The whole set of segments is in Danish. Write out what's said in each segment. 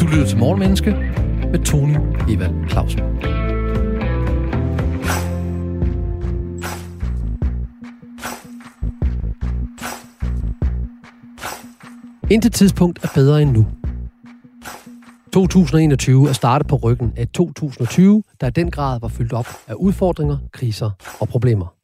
Du lytter til Morgenmenneske med Tony Evald Clausen. Intet tidspunkt er bedre end nu. 2021 er startet på ryggen af 2020, der i den grad var fyldt op af udfordringer, kriser og problemer.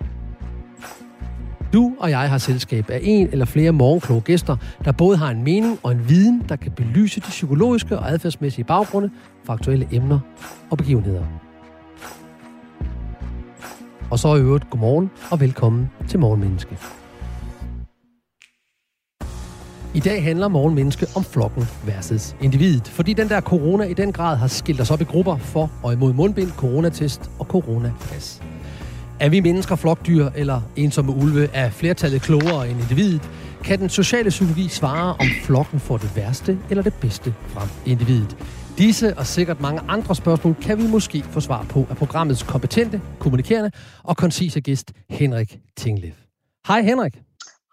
Du og jeg har selskab af en eller flere morgenkloge gæster, der både har en mening og en viden, der kan belyse de psykologiske og adfærdsmæssige baggrunde for aktuelle emner og begivenheder. Og så i øvrigt godmorgen og velkommen til Morgenmenneske. I dag handler morgenmenneske om flokken versus individet, fordi den der corona i den grad har skilt os op i grupper for og imod mundbind, coronatest og coronapas. Er vi mennesker flokdyr eller ensomme ulve? Er flertallet klogere end individet? Kan den sociale psykologi svare, om flokken får det værste eller det bedste frem individet? Disse og sikkert mange andre spørgsmål kan vi måske få svar på af programmets kompetente, kommunikerende og koncise gæst Henrik Tinglev. Hej Henrik.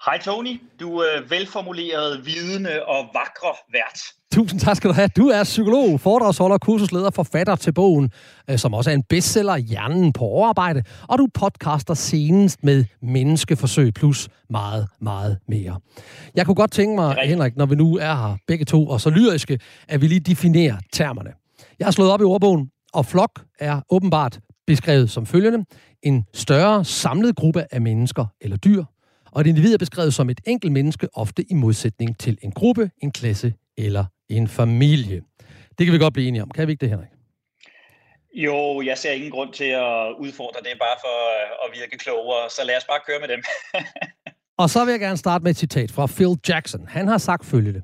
Hej Tony, du er velformuleret, vidende og vakre vært. Tusind tak skal du have. Du er psykolog, foredragsholder, kursusleder, forfatter til bogen, øh, som også er en bestseller, Hjernen på overarbejde, og du podcaster senest med Menneskeforsøg plus meget, meget mere. Jeg kunne godt tænke mig, Henrik, når vi nu er her begge to og så lyriske, at vi lige definerer termerne. Jeg har slået op i ordbogen, og flok er åbenbart beskrevet som følgende. En større samlet gruppe af mennesker eller dyr, og et individ er beskrevet som et enkelt menneske, ofte i modsætning til en gruppe, en klasse eller en familie. Det kan vi godt blive enige om. Kan vi ikke det, Henrik? Jo, jeg ser ingen grund til at udfordre det, bare for øh, at virke klogere, så lad os bare køre med dem. og så vil jeg gerne starte med et citat fra Phil Jackson. Han har sagt følgende.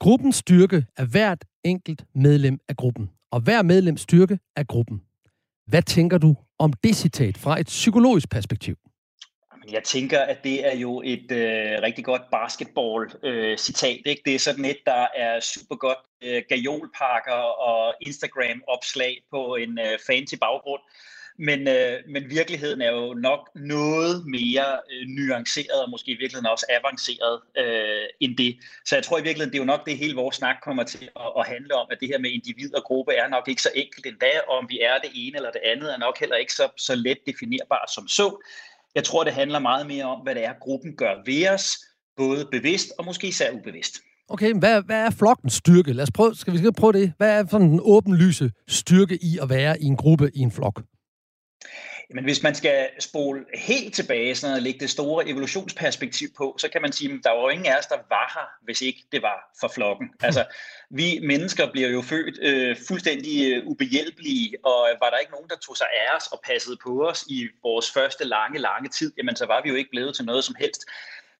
Gruppens styrke er hvert enkelt medlem af gruppen, og hver medlems styrke er gruppen. Hvad tænker du om det citat fra et psykologisk perspektiv? Jeg tænker, at det er jo et øh, rigtig godt basketball-citat. Øh, ikke? Det er sådan et, der er super godt øh, gajolpakker og Instagram-opslag på en øh, fancy baggrund. Men, øh, men virkeligheden er jo nok noget mere øh, nuanceret og måske i virkeligheden også avanceret øh, end det. Så jeg tror i virkeligheden, det er jo nok det hele vores snak kommer til at, at handle om, at det her med individ og gruppe er nok ikke så enkelt endda, og om vi er det ene eller det andet er nok heller ikke så, så let definerbart som så. Jeg tror, det handler meget mere om, hvad det er, gruppen gør ved os, både bevidst og måske især ubevidst. Okay, hvad, hvad er flokkens styrke? Lad os prøve, skal vi prøve det? Hvad er sådan den åbenlyse styrke i at være i en gruppe, i en flok? Men hvis man skal spole helt tilbage sådan og lægge det store evolutionsperspektiv på, så kan man sige, at der var jo ingen af os, der var her, hvis ikke det var for flokken. Altså, vi mennesker bliver jo født øh, fuldstændig øh, ubehjælpelige, og var der ikke nogen, der tog sig af os og passede på os i vores første lange, lange tid, jamen så var vi jo ikke blevet til noget som helst.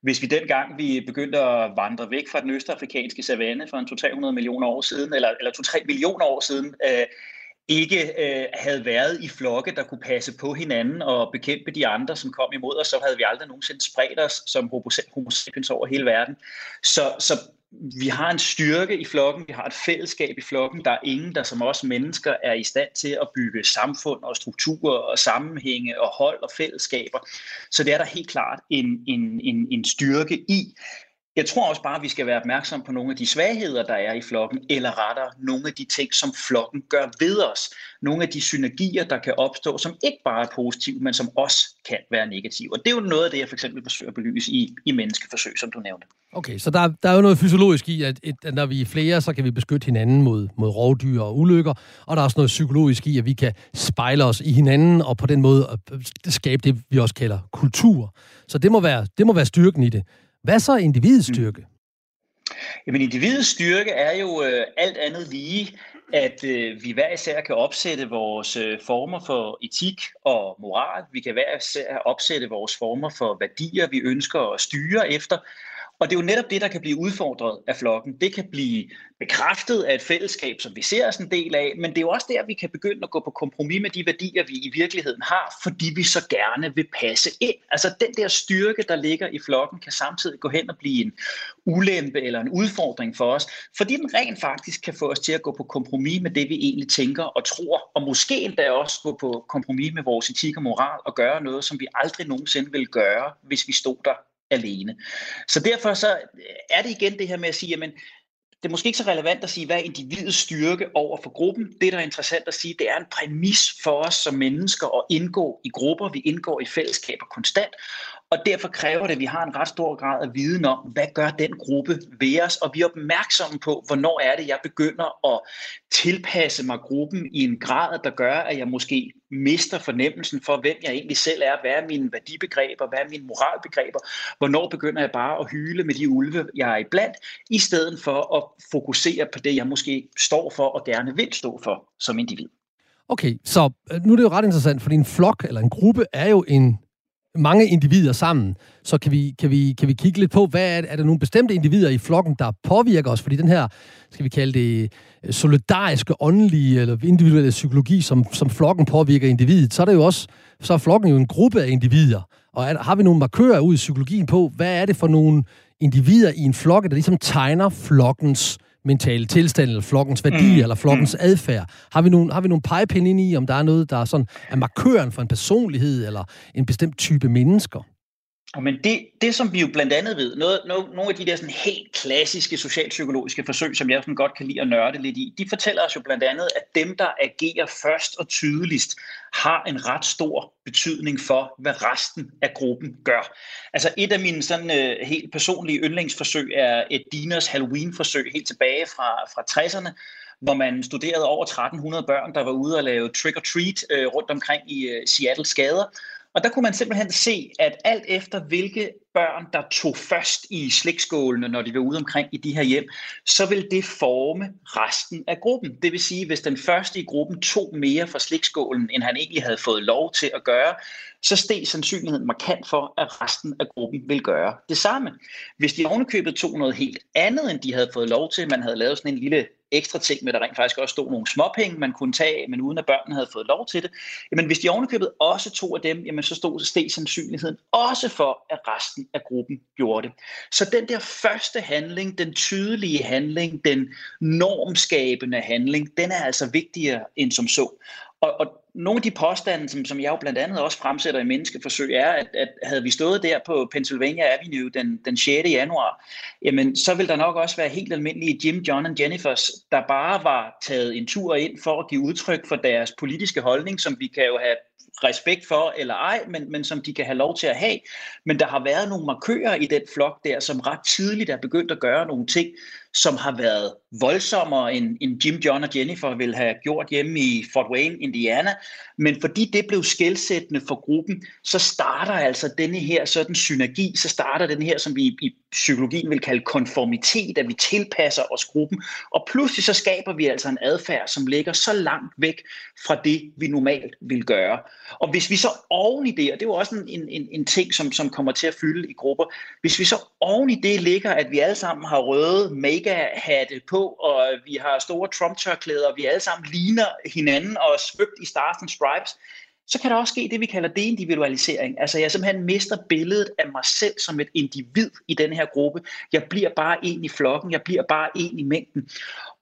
Hvis vi dengang vi begyndte at vandre væk fra den østafrikanske savanne for en 200-300 millioner år siden, eller, eller 2-3 millioner år siden, øh, ikke øh, havde været i flokke, der kunne passe på hinanden og bekæmpe de andre, som kom imod os, så havde vi aldrig nogensinde spredt os som homo sapiens over hele verden. Så, så vi har en styrke i flokken, vi har et fællesskab i flokken. Der er ingen, der som os mennesker er i stand til at bygge samfund og strukturer og sammenhænge og hold og fællesskaber. Så det er der helt klart en, en, en, en styrke i. Jeg tror også bare, at vi skal være opmærksom på nogle af de svagheder, der er i flokken, eller rettere nogle af de ting, som flokken gør ved os. Nogle af de synergier, der kan opstå, som ikke bare er positive, men som også kan være negative. Og det er jo noget af det, jeg for eksempel forsøger at belyse i, i menneskeforsøg, som du nævnte. Okay, så der, der er jo noget fysiologisk i, at, at når vi er flere, så kan vi beskytte hinanden mod, mod rovdyr og ulykker, og der er også noget psykologisk i, at vi kan spejle os i hinanden, og på den måde øh, øh, skabe det, vi også kalder kultur. Så det må være, det må være styrken i det. Hvad så individets mm. styrke? Jamen individets styrke er jo øh, alt andet lige, at øh, vi hver især kan opsætte vores øh, former for etik og moral. Vi kan hver især opsætte vores former for værdier, vi ønsker at styre efter. Og det er jo netop det, der kan blive udfordret af flokken. Det kan blive bekræftet af et fællesskab, som vi ser os en del af, men det er jo også der, vi kan begynde at gå på kompromis med de værdier, vi i virkeligheden har, fordi vi så gerne vil passe ind. Altså den der styrke, der ligger i flokken, kan samtidig gå hen og blive en ulempe eller en udfordring for os, fordi den rent faktisk kan få os til at gå på kompromis med det, vi egentlig tænker og tror, og måske endda også gå på kompromis med vores etik og moral og gøre noget, som vi aldrig nogensinde vil gøre, hvis vi stod der alene. Så derfor så øh, er det igen det her med at sige, jamen, det er måske ikke så relevant at sige, hvad er individets styrke over for gruppen. Det, der er interessant at sige, det er en præmis for os som mennesker at indgå i grupper. Vi indgår i fællesskaber konstant, og derfor kræver det, at vi har en ret stor grad af viden om, hvad gør den gruppe ved os, og vi er opmærksomme på, hvornår er det, jeg begynder at tilpasse mig gruppen i en grad, der gør, at jeg måske mister fornemmelsen for, hvem jeg egentlig selv er, hvad er mine værdibegreber, hvad er mine moralbegreber, hvornår begynder jeg bare at hyle med de ulve, jeg er iblandt, i stedet for at fokusere på det, jeg måske står for og gerne vil stå for som individ. Okay, så øh, nu er det jo ret interessant, fordi en flok eller en gruppe er jo en mange individer sammen, så kan vi, kan vi, kan vi kigge lidt på, hvad er, er der nogle bestemte individer i flokken, der påvirker os? Fordi den her, skal vi kalde det, øh, solidariske, åndelige eller individuelle psykologi, som, som flokken påvirker individet, så er det jo også, så er flokken jo en gruppe af individer. Og er, har vi nogle markører ud i psykologien på, hvad er det for nogle individer i en flok, der ligesom tegner flokkens mentale tilstand, eller flokkens værdi, mm. eller flokkens mm. adfærd? Har vi, nogle, har vi nogle pegepinde ind i, om der er noget, der er, sådan, er markøren for en personlighed, eller en bestemt type mennesker? Men det, det, som vi jo blandt andet ved, noget, noget, nogle af de der sådan helt klassiske socialpsykologiske forsøg, som jeg sådan godt kan lide at nørde lidt i, de fortæller os jo blandt andet, at dem, der agerer først og tydeligst, har en ret stor betydning for, hvad resten af gruppen gør. Altså et af mine sådan øh, helt personlige yndlingsforsøg er et Diners Halloween-forsøg helt tilbage fra, fra 60'erne, hvor man studerede over 1300 børn, der var ude og lave trick-or-treat øh, rundt omkring i øh, Seattles gader. Og der kunne man simpelthen se, at alt efter hvilke børn, der tog først i slikskålene, når de var ude omkring i de her hjem, så vil det forme resten af gruppen. Det vil sige, hvis den første i gruppen tog mere fra slikskålen, end han egentlig havde fået lov til at gøre, så steg sandsynligheden markant for, at resten af gruppen vil gøre det samme. Hvis de ovenikøbet tog noget helt andet, end de havde fået lov til, man havde lavet sådan en lille ekstra ting med, der rent faktisk også stod nogle småpenge, man kunne tage, men uden at børnene havde fået lov til det. Jamen hvis de ovenikøbet også tog af dem, jamen så stod steg sandsynligheden også for, at resten af gruppen gjorde det. Så den der første handling, den tydelige handling, den normskabende handling, den er altså vigtigere end som så. Og, og nogle af de påstande, som, som jeg jo blandt andet også fremsætter i menneskeforsøg, er, at, at havde vi stået der på Pennsylvania Avenue den, den 6. januar, jamen så ville der nok også være helt almindelige Jim, John og Jennifers, der bare var taget en tur ind for at give udtryk for deres politiske holdning, som vi kan jo have respekt for eller ej, men, men som de kan have lov til at have. Men der har været nogle markører i den flok der, som ret tidligt er begyndt at gøre nogle ting, som har været voldsommere end, end Jim, John og Jennifer ville have gjort hjemme i Fort Wayne, Indiana. Men fordi det blev skældsættende for gruppen, så starter altså denne her sådan synergi, så starter den her, som vi i psykologien vil kalde konformitet, at vi tilpasser os gruppen. Og pludselig så skaber vi altså en adfærd, som ligger så langt væk fra det, vi normalt vil gøre. Og hvis vi så oven i det, og det er jo også en, en, en ting, som, som kommer til at fylde i grupper, hvis vi så oven i det ligger, at vi alle sammen har røde make mega-hatte på, og vi har store Trump-tørklæder, og vi alle sammen ligner hinanden og er svøbt i Stars and Stripes, så kan der også ske det, vi kalder deindividualisering. Altså jeg simpelthen mister billedet af mig selv som et individ i den her gruppe. Jeg bliver bare en i flokken, jeg bliver bare en i mængden.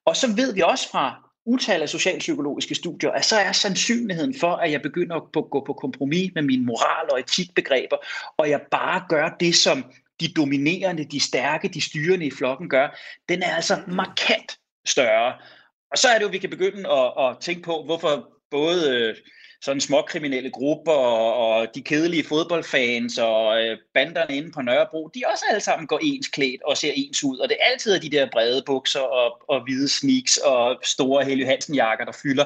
Og så ved vi også fra utal af socialpsykologiske studier, at så er sandsynligheden for, at jeg begynder at gå på kompromis med mine moral- og etikbegreber, og jeg bare gør det, som de dominerende, de stærke, de styrende i flokken gør, den er altså markant større. Og så er det jo, vi kan begynde at, at tænke på, hvorfor både øh, sådan småkriminelle grupper og, og de kedelige fodboldfans og øh, banderne inde på Nørrebro, de også alle sammen går ens klædt og ser ens ud. Og det er altid de der brede bukser og, og hvide sneaks og store Helge Hansen jakker, der fylder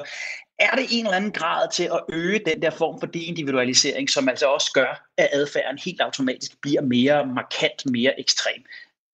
er det en eller anden grad til at øge den der form for deindividualisering, som altså også gør, at adfærden helt automatisk bliver mere markant, mere ekstrem.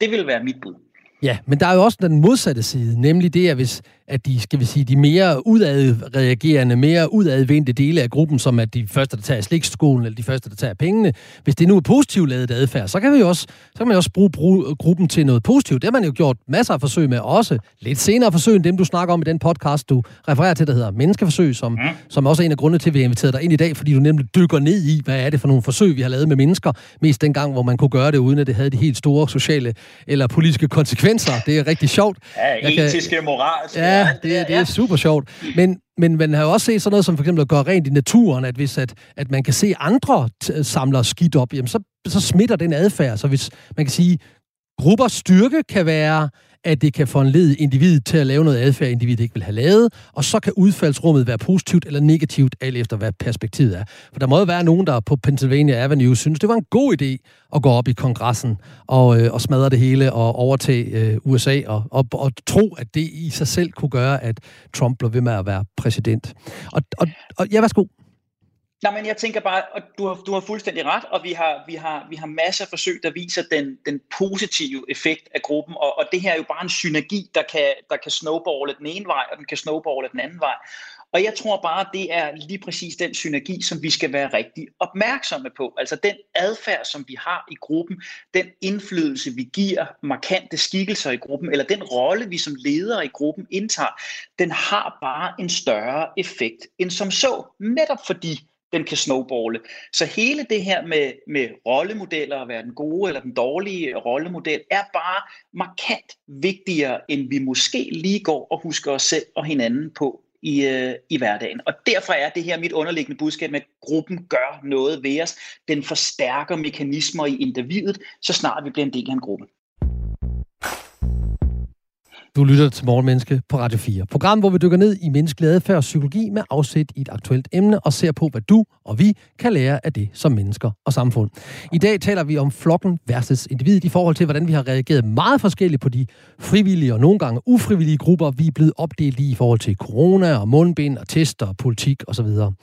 Det vil være mit bud. Ja, men der er jo også den modsatte side, nemlig det, at hvis at de, skal vi sige, de mere udadreagerende, mere udadvendte dele af gruppen, som er de første, der tager slikskolen, eller de første, der tager pengene, hvis det nu er positivt lavet adfærd, så kan, vi også, så kan man også bruge, bruge gruppen til noget positivt. Det har man jo gjort masser af forsøg med, også lidt senere forsøg end dem, du snakker om i den podcast, du refererer til, der hedder Menneskeforsøg, som, mm. som også er en af grundene til, at vi har inviteret dig ind i dag, fordi du nemlig dykker ned i, hvad er det for nogle forsøg, vi har lavet med mennesker, mest dengang, hvor man kunne gøre det, uden at det havde de helt store sociale eller politiske konsekvenser. Det er rigtig sjovt. Ja, etiske, kan... moralske. Ja, det, det er super sjovt. Men, men man har jo også set sådan noget som for eksempel at gøre rent i naturen, at hvis at, at man kan se andre samler skidt op, jamen så, så smitter den adfærd. Så hvis man kan sige, gruppers styrke kan være, at det kan foranlede individet til at lave noget adfærd, individet ikke vil have lavet, og så kan udfaldsrummet være positivt eller negativt, alt efter hvad perspektivet er. For der må jo være nogen, der på Pennsylvania Avenue synes, det var en god idé at gå op i kongressen og, øh, og smadre det hele og overtage øh, USA og, og, og tro, at det i sig selv kunne gøre, at Trump blev ved med at være præsident. Og, og, og ja, værsgo. Nej, men jeg tænker bare, at du har, du har fuldstændig ret, og vi har, vi har, vi har masser af forsøg, der viser den, den positive effekt af gruppen, og, og det her er jo bare en synergi, der kan, der kan snowballe den ene vej, og den kan snowballe den anden vej. Og jeg tror bare, det er lige præcis den synergi, som vi skal være rigtig opmærksomme på. Altså den adfærd, som vi har i gruppen, den indflydelse, vi giver markante skikkelser i gruppen, eller den rolle, vi som ledere i gruppen indtager, den har bare en større effekt end som så. Netop fordi den kan snowballe. Så hele det her med, med rollemodeller, at være den gode eller den dårlige rollemodel, er bare markant vigtigere, end vi måske lige går og husker os selv og hinanden på i, øh, i hverdagen. Og derfor er det her mit underliggende budskab med, at gruppen gør noget ved os. Den forstærker mekanismer i individet, så snart vi bliver en del af en gruppe. Du lytter til Morgenmenneske på Radio 4. Program, hvor vi dykker ned i menneskelig adfærd og psykologi med afsæt i et aktuelt emne og ser på, hvad du og vi kan lære af det som mennesker og samfund. I dag taler vi om flokken versus individet i forhold til, hvordan vi har reageret meget forskelligt på de frivillige og nogle gange ufrivillige grupper, vi er blevet opdelt i i forhold til corona og mundbind og tester og politik osv. Og,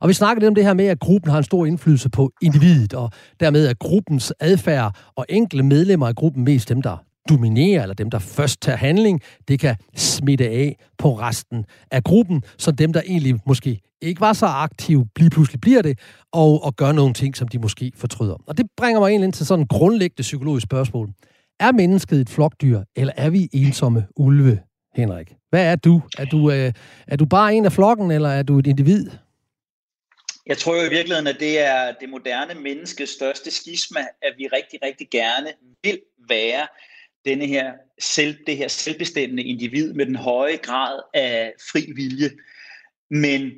og vi snakker lidt om det her med, at gruppen har en stor indflydelse på individet, og dermed er gruppens adfærd og enkelte medlemmer af gruppen mest dem, der dominerer, eller dem, der først tager handling, det kan smitte af på resten af gruppen, så dem, der egentlig måske ikke var så aktive, lige pludselig bliver det, og, og gør nogle ting, som de måske fortryder. Og det bringer mig egentlig ind til sådan en grundlæggende psykologisk spørgsmål. Er mennesket et flokdyr, eller er vi ensomme ulve, Henrik? Hvad er du? Er du, øh, er du bare en af flokken, eller er du et individ? Jeg tror jo i virkeligheden, at det er det moderne menneskes største skisma, at vi rigtig, rigtig gerne vil være denne her selv, det her selvbestemmende individ med den høje grad af fri vilje. Men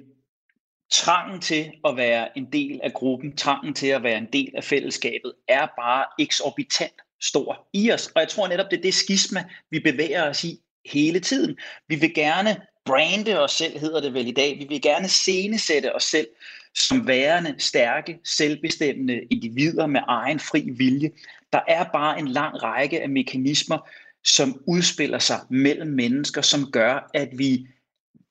trangen til at være en del af gruppen, trangen til at være en del af fællesskabet, er bare eksorbitant stor i os. Og jeg tror netop, det er det skisma, vi bevæger os i hele tiden. Vi vil gerne brande os selv, hedder det vel i dag. Vi vil gerne scenesætte os selv som værende stærke, selvbestemmende individer med egen fri vilje. Der er bare en lang række af mekanismer, som udspiller sig mellem mennesker, som gør, at vi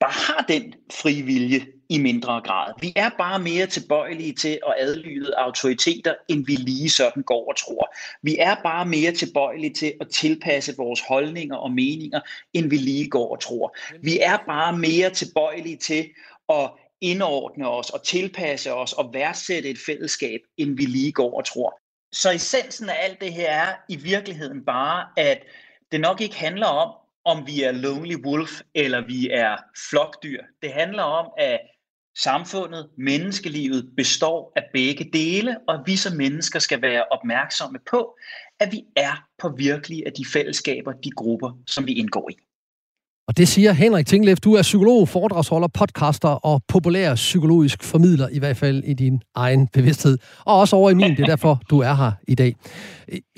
bare har den fri vilje i mindre grad. Vi er bare mere tilbøjelige til at adlyde autoriteter, end vi lige sådan går og tror. Vi er bare mere tilbøjelige til at tilpasse vores holdninger og meninger, end vi lige går og tror. Vi er bare mere tilbøjelige til at indordne os og tilpasse os og værdsætte et fællesskab, end vi lige går og tror. Så essensen af alt det her er i virkeligheden bare, at det nok ikke handler om, om vi er lonely wolf eller vi er flokdyr. Det handler om, at samfundet, menneskelivet består af begge dele, og vi som mennesker skal være opmærksomme på, at vi er på af de fællesskaber, de grupper, som vi indgår i. Og det siger Henrik Tinglev. Du er psykolog, foredragsholder, podcaster og populær psykologisk formidler, i hvert fald i din egen bevidsthed. Og også over i min, det er derfor, du er her i dag.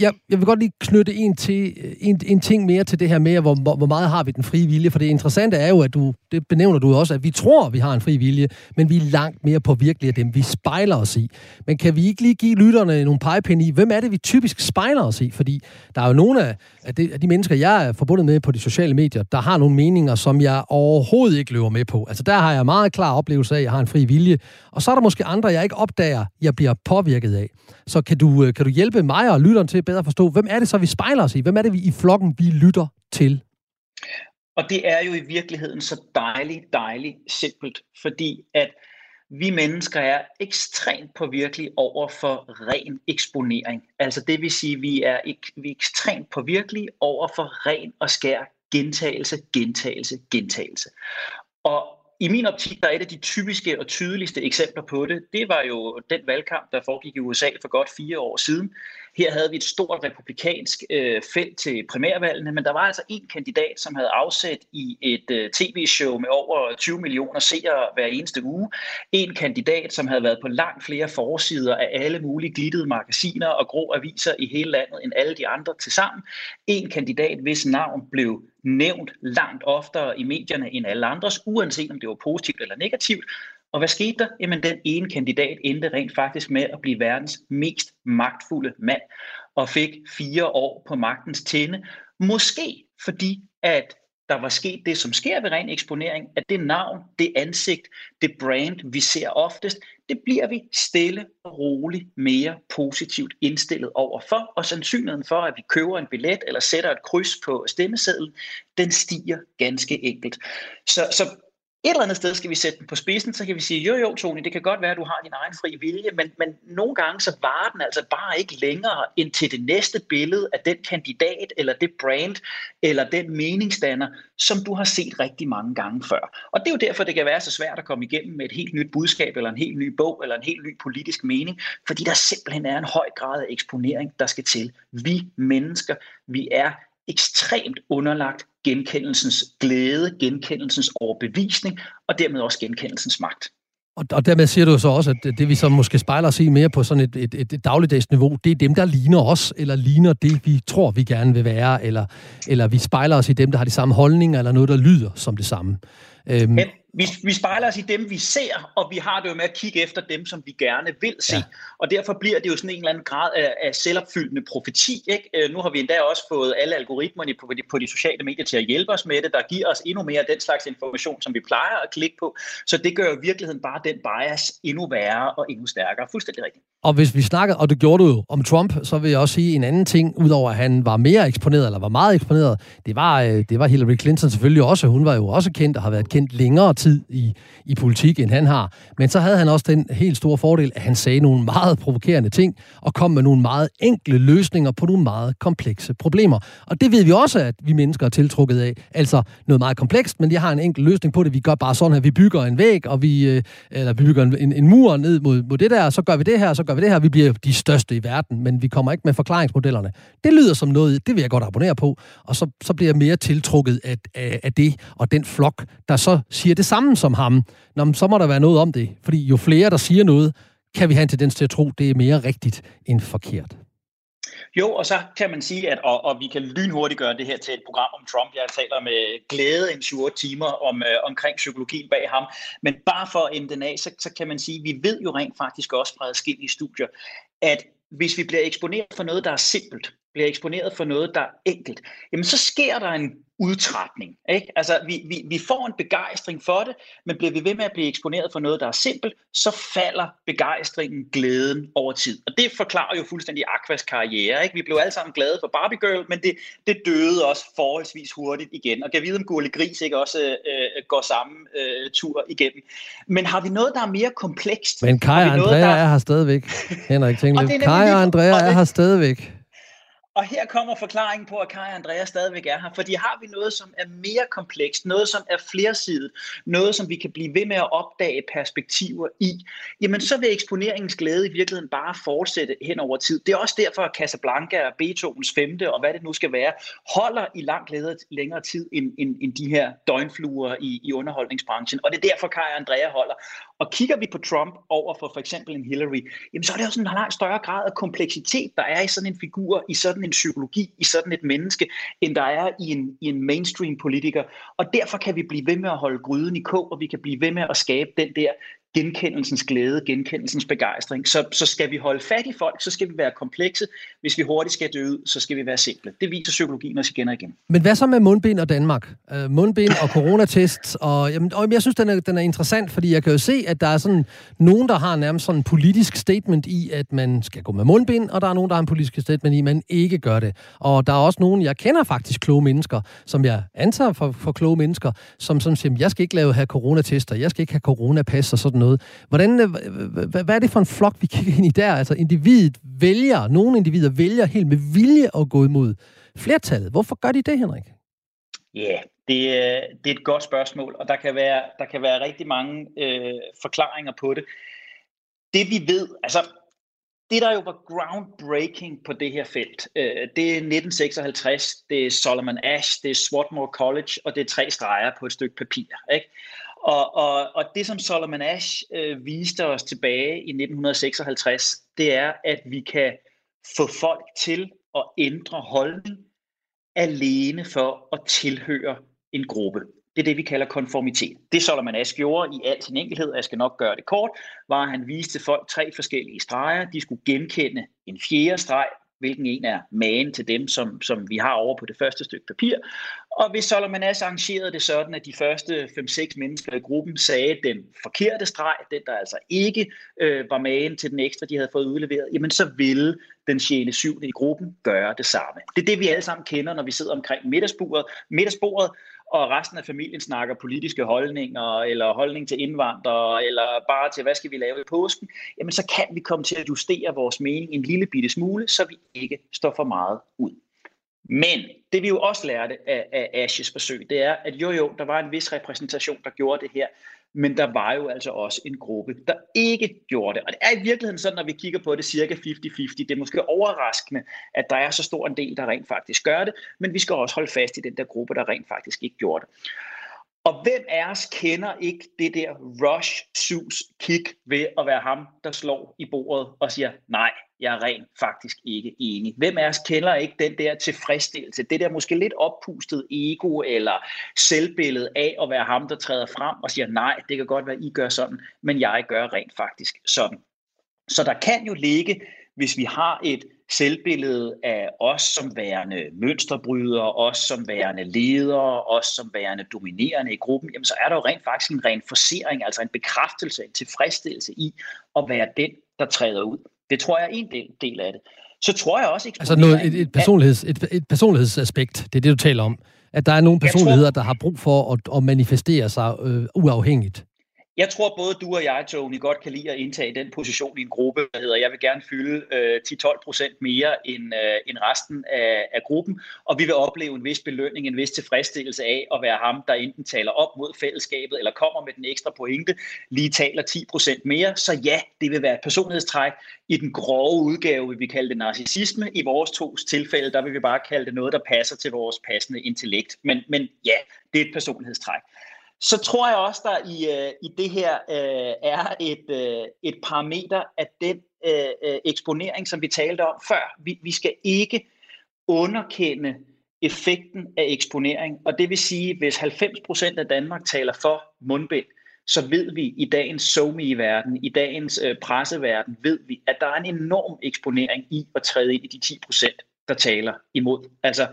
Jeg, jeg vil godt lige knytte en, til, en, en ting mere til det her med, hvor, hvor meget har vi den frie vilje. For det interessante er jo, at du, det benævner du også, at vi tror, vi har en fri vilje, men vi er langt mere påvirkelige af dem, vi spejler os i. Men kan vi ikke lige give lytterne nogle pegepinde i, hvem er det, vi typisk spejler os i? Fordi der er jo nogle af, af, de, af de mennesker, jeg er forbundet med på de sociale medier, der har nogle meninger, som jeg overhovedet ikke løber med på. Altså der har jeg meget klar oplevelse af, at jeg har en fri vilje. Og så er der måske andre, jeg ikke opdager, jeg bliver påvirket af. Så kan du, øh, kan du hjælpe mig og lytteren til at bedre forstå, hvem er det så, vi spejler os i? Hvem er det, vi i flokken, vi lytter til? Og det er jo i virkeligheden så dejligt, dejligt simpelt, fordi at vi mennesker er ekstremt påvirkelige over for ren eksponering. Altså det vil sige, at vi er, ek, vi er ekstremt påvirkelige over for ren og skær gentagelse, gentagelse, gentagelse. Og i min optik, der er et af de typiske og tydeligste eksempler på det, det var jo den valgkamp, der foregik i USA for godt fire år siden. Her havde vi et stort republikansk øh, felt til primærvalgene, men der var altså en kandidat, som havde afsat i et øh, tv-show med over 20 millioner seere hver eneste uge. En kandidat, som havde været på langt flere forsider af alle mulige glittede magasiner og grå aviser i hele landet end alle de andre til sammen. En kandidat, hvis navn blev nævnt langt oftere i medierne end alle andres, uanset om det var positivt eller negativt. Og hvad skete der? Jamen den ene kandidat endte rent faktisk med at blive verdens mest magtfulde mand og fik fire år på magtens tinde. Måske fordi, at der var sket det, som sker ved ren eksponering, at det navn, det ansigt, det brand, vi ser oftest, det bliver vi stille og roligt mere positivt indstillet over for, og sandsynligheden for, at vi køber en billet eller sætter et kryds på stemmesedlen, den stiger ganske enkelt. Så, så et eller andet sted skal vi sætte den på spidsen, så kan vi sige, jo jo Tony, det kan godt være, at du har din egen fri vilje, men, men nogle gange så varer den altså bare ikke længere end til det næste billede af den kandidat, eller det brand, eller den meningsdanner, som du har set rigtig mange gange før. Og det er jo derfor, det kan være så svært at komme igennem med et helt nyt budskab, eller en helt ny bog, eller en helt ny politisk mening, fordi der simpelthen er en høj grad af eksponering, der skal til. Vi mennesker, vi er ekstremt underlagt genkendelsens glæde, genkendelsens overbevisning og dermed også genkendelsens magt. Og, og dermed siger du så også, at det, vi så måske spejler os i mere på sådan et, et, et dagligdags niveau, det er dem, der ligner os, eller ligner det, vi tror, vi gerne vil være, eller, eller vi spejler os i dem, der har de samme holdninger, eller noget, der lyder som det samme. Øhm, vi, vi spejler os i dem, vi ser, og vi har det jo med at kigge efter dem, som vi gerne vil se. Ja. Og derfor bliver det jo sådan en eller anden grad af, af selvopfyldende profeti. Ikke? Øh, nu har vi endda også fået alle algoritmerne på de, på de sociale medier til at hjælpe os med det, der giver os endnu mere af den slags information, som vi plejer at klikke på. Så det gør jo virkeligheden bare den bias endnu værre og endnu stærkere. Fuldstændig rigtigt. Og hvis vi snakker, og det gjorde du jo om Trump, så vil jeg også sige en anden ting, udover at han var mere eksponeret, eller var meget eksponeret, det var, øh, det var Hillary Clinton selvfølgelig også. Hun var jo også kendt og har været kendt længere tid i, i politik, end han har. Men så havde han også den helt store fordel, at han sagde nogle meget provokerende ting, og kom med nogle meget enkle løsninger på nogle meget komplekse problemer. Og det ved vi også, at vi mennesker er tiltrukket af. Altså noget meget komplekst, men jeg har en enkel løsning på det. Vi gør bare sådan her, vi bygger en væg, og vi, øh, eller vi bygger en, en mur ned mod, mod det der, så gør vi det her, så gør vi det her. Vi bliver de største i verden, men vi kommer ikke med forklaringsmodellerne. Det lyder som noget, det vil jeg godt abonnere på, og så, så bliver jeg mere tiltrukket af, af, af det, og den flok, der så siger det samme som ham. Nå, så må der være noget om det, fordi jo flere, der siger noget, kan vi have en tendens til at tro, det er mere rigtigt end forkert. Jo, og så kan man sige, at og, og vi kan lynhurtigt gøre det her til et program om Trump. Jeg taler med glæde en 7 timer om, øh, omkring psykologien bag ham. Men bare for at den af, så, så kan man sige, at vi ved jo rent faktisk også fra adskillige studier, at hvis vi bliver eksponeret for noget, der er simpelt, bliver eksponeret for noget, der er enkelt, jamen så sker der en udtrætning. Ikke? Altså, vi, vi, vi får en begejstring for det, men bliver vi ved med at blive eksponeret for noget, der er simpelt, så falder begejstringen, glæden over tid. Og det forklarer jo fuldstændig Aquas karriere. Ikke? Vi blev alle sammen glade for Barbie Girl, men det, det døde også forholdsvis hurtigt igen. Og kan vide, om Gurle Gris ikke også øh, går samme øh, tur igennem. Men har vi noget, der er mere komplekst? Men Kai og Andrea der... er her stadigvæk. Henrik, lidt. Kai og Andrea er her stadigvæk. Og her kommer forklaringen på, at Kai og Andreas stadigvæk er her. Fordi har vi noget, som er mere komplekst, noget, som er flersidet, noget, som vi kan blive ved med at opdage perspektiver i, jamen så vil eksponeringens glæde i virkeligheden bare fortsætte hen over tid. Det er også derfor, at Casablanca og Beethovens femte, og hvad det nu skal være, holder i langt længere tid end, end, end de her døgnfluer i, i underholdningsbranchen. Og det er derfor, Kai og Andrea holder. Og kigger vi på Trump over for for eksempel en Hillary, jamen så er det også en langt større grad af kompleksitet, der er i sådan en figur, i sådan en psykologi, i sådan et menneske, end der er i en, i en mainstream politiker. Og derfor kan vi blive ved med at holde gryden i kog, og vi kan blive ved med at skabe den der genkendelsens glæde, genkendelsens begejstring. Så, så skal vi holde fat i folk, så skal vi være komplekse. Hvis vi hurtigt skal dø ud, så skal vi være simple. Det viser psykologien os igen og igen. Men hvad så med mundbind og Danmark? Uh, mundbind og coronatest. Og, jamen, og jeg synes, den er, den er interessant, fordi jeg kan jo se, at der er sådan nogen, der har nærmest sådan en politisk statement i, at man skal gå med mundbind, og der er nogen, der har en politisk statement i, at man ikke gør det. Og der er også nogen, jeg kender faktisk kloge mennesker, som jeg antager for, for kloge mennesker, som, som siger, jeg skal ikke lave her coronatester, jeg skal ikke have coronapas og sådan noget. Hvordan, øh, hvad er det for en flok, vi kigger ind i der? Altså individet vælger, nogle individer vælger helt med vilje at gå imod flertallet. Hvorfor gør de det, Henrik? Ja, yeah, det, øh, det er et godt spørgsmål, og der kan være, der kan være rigtig mange øh, forklaringer på det. Det vi ved, altså det der jo var groundbreaking på det her felt, øh, det er 1956, det er Solomon Ash, det er Swarthmore College, og det er tre streger på et stykke papir. Ikke? Og, og, og det, som Solomon Ash øh, viste os tilbage i 1956, det er, at vi kan få folk til at ændre holdning alene for at tilhøre en gruppe. Det er det, vi kalder konformitet. Det Solomon Ash gjorde i al sin enkelhed, og jeg skal nok gøre det kort, var, at han viste folk tre forskellige streger. De skulle genkende en fjerde streg, hvilken en er magen til dem, som, som vi har over på det første stykke papir. Og hvis Solomon Ash arrangerede det sådan, at de første 5-6 mennesker i gruppen sagde den forkerte streg, den der altså ikke øh, var magen til den ekstra, de havde fået udleveret, jamen så ville den 6. 7. i gruppen gøre det samme. Det er det, vi alle sammen kender, når vi sidder omkring middagsbordet, middagsbordet og resten af familien snakker politiske holdninger, eller holdning til indvandrere, eller bare til, hvad skal vi lave i påsken, jamen så kan vi komme til at justere vores mening en lille bitte smule, så vi ikke står for meget ud. Men det vi jo også lærte af, af Ashes forsøg, det er, at jo jo, der var en vis repræsentation, der gjorde det her, men der var jo altså også en gruppe, der ikke gjorde det. Og det er i virkeligheden sådan, når vi kigger på det, cirka 50-50. Det er måske overraskende, at der er så stor en del, der rent faktisk gør det, men vi skal også holde fast i den der gruppe, der rent faktisk ikke gjorde det. Og hvem af os kender ikke det der rush, sus, kick ved at være ham, der slår i bordet og siger, nej, jeg er rent faktisk ikke enig. Hvem af os kender ikke den der tilfredsstillelse, det der måske lidt oppustet ego eller selvbillede af at være ham, der træder frem og siger, nej, det kan godt være, I gør sådan, men jeg gør rent faktisk sådan. Så der kan jo ligge, hvis vi har et selvbillede af os som værende mønsterbrydere, os som værende ledere, os som værende dominerende i gruppen, jamen så er der jo rent faktisk en ren forsering, altså en bekræftelse, en tilfredsstillelse i at være den, der træder ud. Det tror jeg er en del, del af det. Så tror jeg også... Altså noget, et, et, personligheds, et, et personlighedsaspekt, det er det, du taler om. At der er nogle personligheder, tror, der har brug for at, at manifestere sig øh, uafhængigt. Jeg tror både du og jeg, Tony, godt kan lide at indtage den position i en gruppe, der hedder, jeg vil gerne fylde øh, 10-12 procent mere end, øh, end resten af, af gruppen, og vi vil opleve en vis belønning, en vis tilfredsstillelse af at være ham, der enten taler op mod fællesskabet, eller kommer med den ekstra pointe, lige taler 10 procent mere. Så ja, det vil være et personlighedstræk. I den grove udgave vil vi kalde det narcissisme. I vores to tilfælde, der vil vi bare kalde det noget, der passer til vores passende intellekt. Men, men ja, det er et personlighedstræk så tror jeg også, der i, øh, i det her øh, er et, øh, et parameter af den øh, øh, eksponering, som vi talte om før. Vi, vi skal ikke underkende effekten af eksponering, og det vil sige, hvis 90% af Danmark taler for mundbind, så ved vi i dagens somi i verden, i dagens øh, presseverden, ved vi, at der er en enorm eksponering i at træde ind i de 10%, der taler imod. Altså,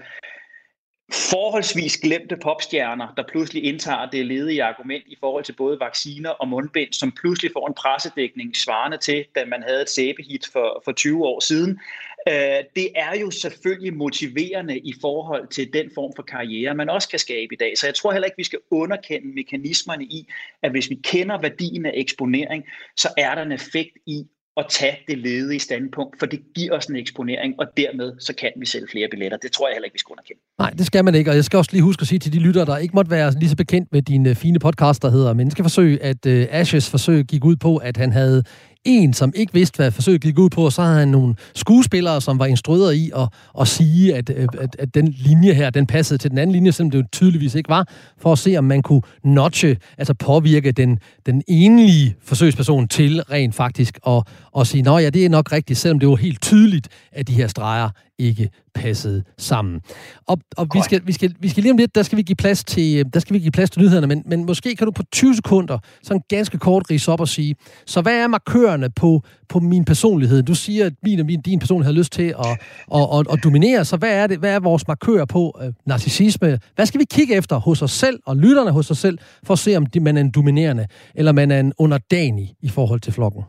forholdsvis glemte popstjerner, der pludselig indtager det ledige argument i forhold til både vacciner og mundbind, som pludselig får en pressedækning svarende til, da man havde et sæbehit for, for 20 år siden. Øh, det er jo selvfølgelig motiverende i forhold til den form for karriere, man også kan skabe i dag. Så jeg tror heller ikke, vi skal underkende mekanismerne i, at hvis vi kender værdien af eksponering, så er der en effekt i at tage det ledige standpunkt, for det giver os en eksponering, og dermed så kan vi sælge flere billetter. Det tror jeg heller ikke, vi skal underkende. Nej, det skal man ikke, og jeg skal også lige huske at sige til de lyttere, der ikke måtte være lige så bekendt med din øh, fine podcast, der hedder Menneskeforsøg, at uh, Ashes forsøg gik ud på, at han havde en, som ikke vidste, hvad forsøget gik ud på, og så havde han nogle skuespillere, som var instrueret i at, at sige, at, øh, at, at den linje her, den passede til den anden linje, selvom det jo tydeligvis ikke var, for at se, om man kunne notche, altså påvirke den, den enlige forsøgsperson til rent faktisk at, at sige, nå ja, det er nok rigtigt, selvom det var helt tydeligt, at de her streger ikke passede sammen. Og, og vi, skal, vi, skal, vi skal lige om lidt, der skal vi give plads til, der skal vi give plads til nyhederne, men, men måske kan du på 20 sekunder sådan ganske kort rise op og sige, så hvad er markørende på, på min personlighed? Du siger, at min og min, din personlighed har lyst til at, at, at, at dominere, så hvad er, det, hvad er vores markør på uh, narcissisme? Hvad skal vi kigge efter hos os selv og lytterne hos os selv, for at se, om man er en dominerende, eller man er en underdanig i forhold til flokken?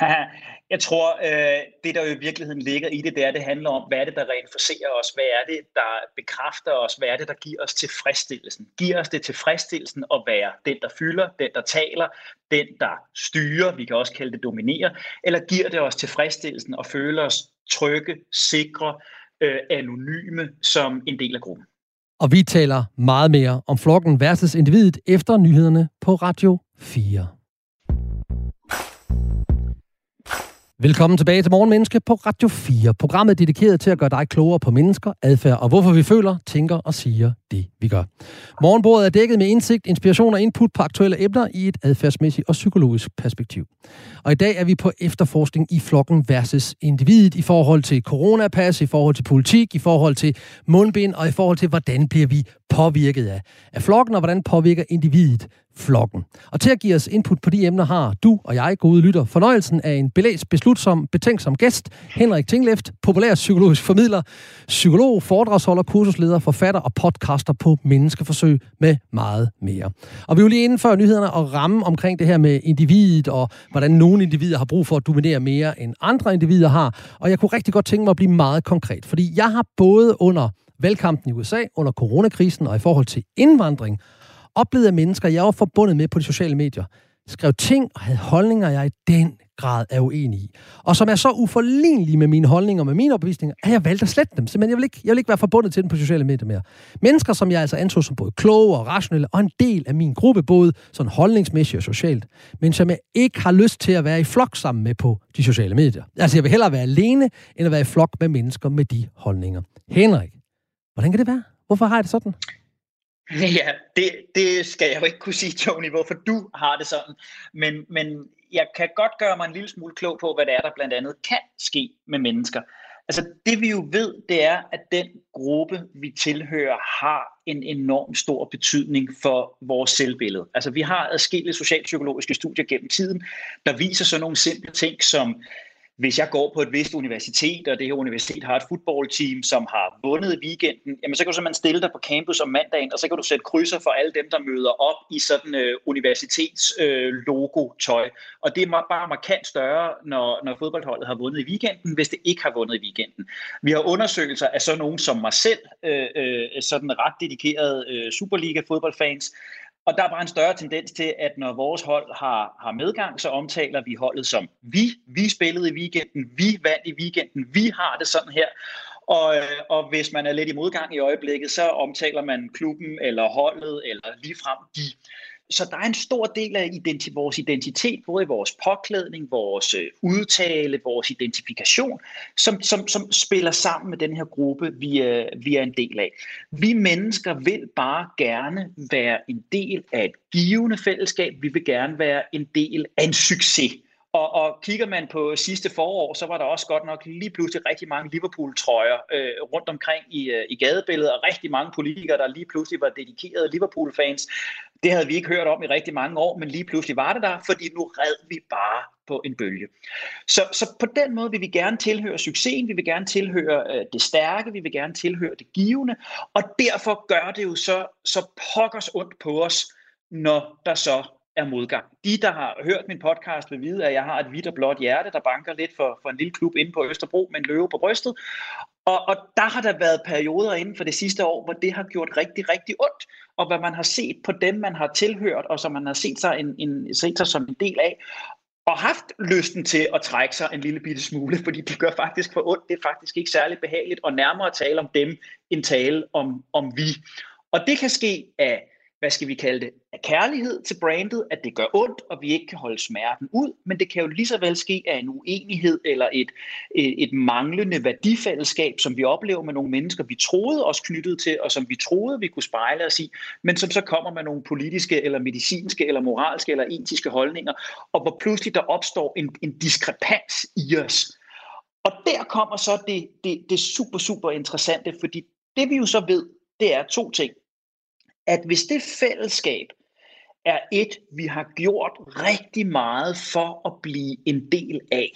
Jeg tror, øh, det der jo i virkeligheden ligger i det, det er, det handler om, hvad er det, der reinforcerer os? Hvad er det, der bekræfter os? Hvad er det, der giver os tilfredsstillelsen? Giver os det tilfredsstillelsen at være den, der fylder, den, der taler, den, der styrer, vi kan også kalde det dominerer, eller giver det os tilfredsstillelsen at føle os trygge, sikre, øh, anonyme som en del af gruppen? Og vi taler meget mere om flokken versus individet efter nyhederne på Radio 4. Velkommen tilbage til Morgenmenneske på Radio 4. Programmet er dedikeret til at gøre dig klogere på mennesker, adfærd og hvorfor vi føler, tænker og siger det, vi gør. Morgenbordet er dækket med indsigt, inspiration og input på aktuelle emner i et adfærdsmæssigt og psykologisk perspektiv. Og i dag er vi på efterforskning i flokken versus individet i forhold til coronapas, i forhold til politik, i forhold til mundbind og i forhold til, hvordan bliver vi påvirket af, af flokken, og hvordan påvirker individet flokken. Og til at give os input på de emner har du og jeg, gode lytter, fornøjelsen af en belæst, beslutsom, betænksom gæst, Henrik Tingleft, populær psykologisk formidler, psykolog, foredragsholder, kursusleder, forfatter og podcaster på menneskeforsøg med meget mere. Og vi vil lige indenfor nyhederne og ramme omkring det her med individet og hvordan nogle individer har brug for at dominere mere end andre individer har. Og jeg kunne rigtig godt tænke mig at blive meget konkret, fordi jeg har både under valgkampen i USA, under coronakrisen og i forhold til indvandring, oplevet af mennesker, jeg var forbundet med på de sociale medier, skrev ting og havde holdninger, jeg i den grad er uenig i. Og som er så uforlignelige med mine holdninger og med mine opbevisninger, at jeg valgte at slette dem. Simpelthen, jeg vil, ikke, jeg vil ikke være forbundet til dem på sociale medier mere. Mennesker, som jeg altså anså som både kloge og rationelle, og en del af min gruppe, både sådan holdningsmæssigt og socialt, men som jeg ikke har lyst til at være i flok sammen med på de sociale medier. Altså, jeg vil hellere være alene, end at være i flok med mennesker med de holdninger. Henrik, hvordan kan det være? Hvorfor har jeg det sådan? Ja, det, det skal jeg jo ikke kunne sige, Tony, hvorfor du har det sådan. Men, men jeg kan godt gøre mig en lille smule klog på, hvad det er, der blandt andet kan ske med mennesker. Altså det vi jo ved, det er, at den gruppe, vi tilhører, har en enorm stor betydning for vores selvbillede. Altså vi har adskillige socialpsykologiske studier gennem tiden, der viser sådan nogle simple ting som hvis jeg går på et vist universitet, og det her universitet har et fodboldteam, som har vundet i weekenden, jamen så kan du simpelthen stille dig på campus om mandagen, og så kan du sætte krydser for alle dem, der møder op i sådan øh, universitets øh, logo-tøj. Og det er bare markant større, når, når fodboldholdet har vundet i weekenden, hvis det ikke har vundet i weekenden. Vi har undersøgelser af sådan nogen som mig selv, øh, øh, sådan ret dedikerede øh, Superliga-fodboldfans, og der er bare en større tendens til, at når vores hold har, har medgang, så omtaler vi holdet som vi. Vi spillede i weekenden, vi vandt i weekenden, vi har det sådan her. Og, øh, og hvis man er lidt i modgang i øjeblikket, så omtaler man klubben eller holdet eller ligefrem de. Så der er en stor del af identi- vores identitet, både i vores påklædning, vores øh, udtale, vores identifikation, som, som, som spiller sammen med den her gruppe, vi er, vi er en del af. Vi mennesker vil bare gerne være en del af et givende fællesskab. Vi vil gerne være en del af en succes. Og, og kigger man på sidste forår, så var der også godt nok lige pludselig rigtig mange Liverpool-trøjer øh, rundt omkring i, øh, i gadebilledet, og rigtig mange politikere, der lige pludselig var dedikerede Liverpool-fans. Det havde vi ikke hørt om i rigtig mange år, men lige pludselig var det der, fordi nu red vi bare på en bølge. Så, så på den måde vil vi gerne tilhøre succesen, vi vil gerne tilhøre øh, det stærke, vi vil gerne tilhøre det givende, og derfor gør det jo så, så pokkers ondt på os, når der så er modgang. De, der har hørt min podcast, vil vide, at jeg har et hvidt og blåt hjerte, der banker lidt for, for en lille klub inde på Østerbro med en løve på brystet. Og, og der har der været perioder inden for det sidste år, hvor det har gjort rigtig, rigtig ondt. Og hvad man har set på dem, man har tilhørt, og som man har set sig, en, en, set sig som en del af, og haft lysten til at trække sig en lille bitte smule, fordi det gør faktisk for ondt. Det er faktisk ikke særlig behageligt, og nærmere tale om dem, end tale om, om vi. Og det kan ske af hvad skal vi kalde det, af kærlighed til brandet, at det gør ondt, og vi ikke kan holde smerten ud, men det kan jo lige så vel ske af en uenighed eller et, et, manglende værdifællesskab, som vi oplever med nogle mennesker, vi troede os knyttet til, og som vi troede, vi kunne spejle os i, men som så kommer med nogle politiske eller medicinske eller moralske eller etiske holdninger, og hvor pludselig der opstår en, en diskrepans i os. Og der kommer så det, det, det super, super interessante, fordi det vi jo så ved, det er to ting. At hvis det fællesskab er et, vi har gjort rigtig meget for at blive en del af,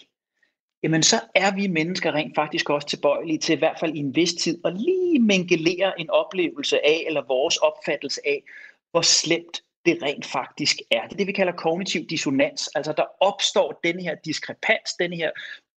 jamen så er vi mennesker rent faktisk også tilbøjelige til i hvert fald i en vis tid at lige mingelere en oplevelse af, eller vores opfattelse af, hvor slemt det rent faktisk er. Det er det, vi kalder kognitiv dissonans. Altså der opstår den her diskrepans, den her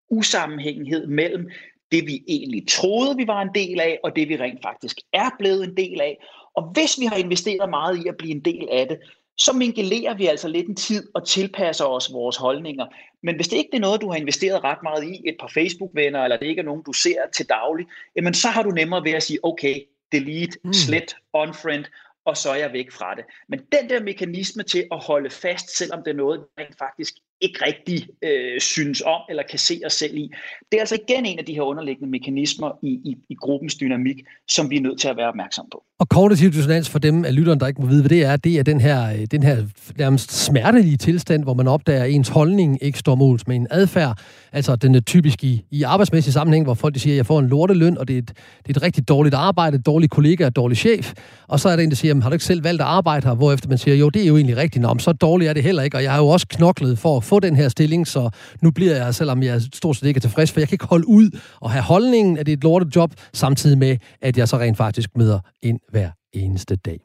usammenhængighed mellem det, vi egentlig troede, vi var en del af, og det, vi rent faktisk er blevet en del af. Og hvis vi har investeret meget i at blive en del af det, så mingelerer vi altså lidt en tid og tilpasser os vores holdninger. Men hvis det ikke er noget, du har investeret ret meget i, et par Facebook-venner, eller det ikke er nogen, du ser til daglig, jamen så har du nemmere ved at sige, okay, delete, mm. slet, unfriend, og så er jeg væk fra det. Men den der mekanisme til at holde fast, selvom det er noget, der faktisk ikke rigtig øh, synes om eller kan se os selv i. Det er altså igen en af de her underliggende mekanismer i, i, i gruppens dynamik, som vi er nødt til at være opmærksom på. Og kognitiv dissonans for dem af lytteren, der ikke må vide, hvad det er, det er den her, øh, den her nærmest smertelige tilstand, hvor man opdager, at ens holdning ikke står mål med en adfærd. Altså den er typisk i, i arbejdsmæssig sammenhæng, hvor folk de siger, at jeg får en lorteløn, og det er, et, det er et rigtig dårligt arbejde, et dårligt kollega, et dårligt chef. Og så er der en, der siger, har du ikke selv valgt at arbejde her? Hvorefter man siger, jo, det er jo egentlig rigtigt, Nå, så dårligt er det heller ikke, og jeg har jo også knoklet for at få den her stilling, så nu bliver jeg, selvom jeg stort set ikke er tilfreds, for jeg kan ikke holde ud og have holdningen, at det er et lortet job, samtidig med, at jeg så rent faktisk møder ind hver eneste dag.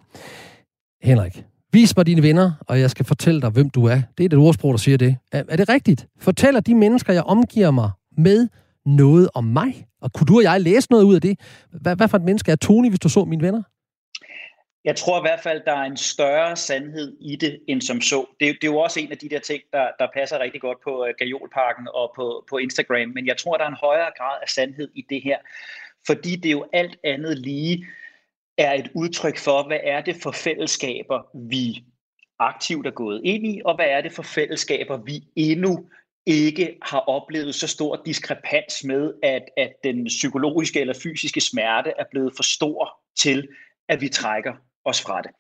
Henrik, vis mig dine venner, og jeg skal fortælle dig, hvem du er. Det er det ordsprog, der siger det. Er, er det rigtigt? Fortæller de mennesker, jeg omgiver mig med, noget om mig? Og kunne du og jeg læse noget ud af det? Hvad, hvad for et menneske er Tony, hvis du så mine venner? Jeg tror i hvert fald, der er en større sandhed i det, end som så. Det, det er jo også en af de der ting, der, der passer rigtig godt på uh, Gajolparken og på, på Instagram, men jeg tror, der er en højere grad af sandhed i det her, fordi det er jo alt andet lige er et udtryk for, hvad er det for fællesskaber, vi aktivt er gået ind i, og hvad er det for fællesskaber, vi endnu ikke har oplevet så stor diskrepans med, at, at den psykologiske eller fysiske smerte er blevet for stor til, at vi trækker os fra det.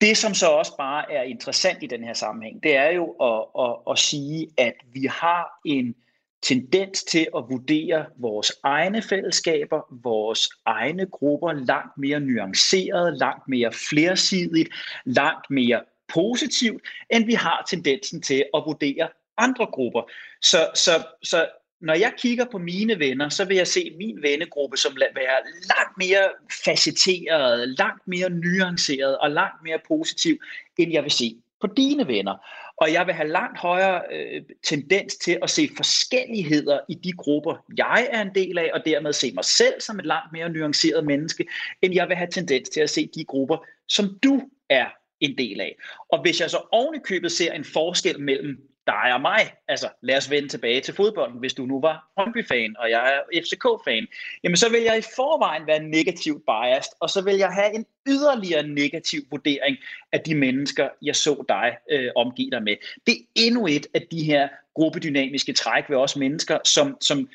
Det, som så også bare er interessant i den her sammenhæng, det er jo at, at, at sige, at vi har en tendens til at vurdere vores egne fællesskaber, vores egne grupper langt mere nuanceret, langt mere flersidigt, langt mere positivt, end vi har tendensen til at vurdere andre grupper. Så, så, så når jeg kigger på mine venner, så vil jeg se min vennegruppe som være langt mere facetteret, langt mere nuanceret og langt mere positiv, end jeg vil se på dine venner. Og jeg vil have langt højere øh, tendens til at se forskelligheder i de grupper, jeg er en del af, og dermed se mig selv som et langt mere nuanceret menneske, end jeg vil have tendens til at se de grupper, som du er en del af. Og hvis jeg så ovenikøbet ser en forskel mellem dig og mig. Altså, lad os vende tilbage til fodbolden. Hvis du nu var Brøndby-fan, og jeg er FCK-fan, jamen så vil jeg i forvejen være negativt biased, og så vil jeg have en yderligere negativ vurdering af de mennesker, jeg så dig øh, omgive dig med. Det er endnu et af de her gruppedynamiske træk ved os mennesker, som, som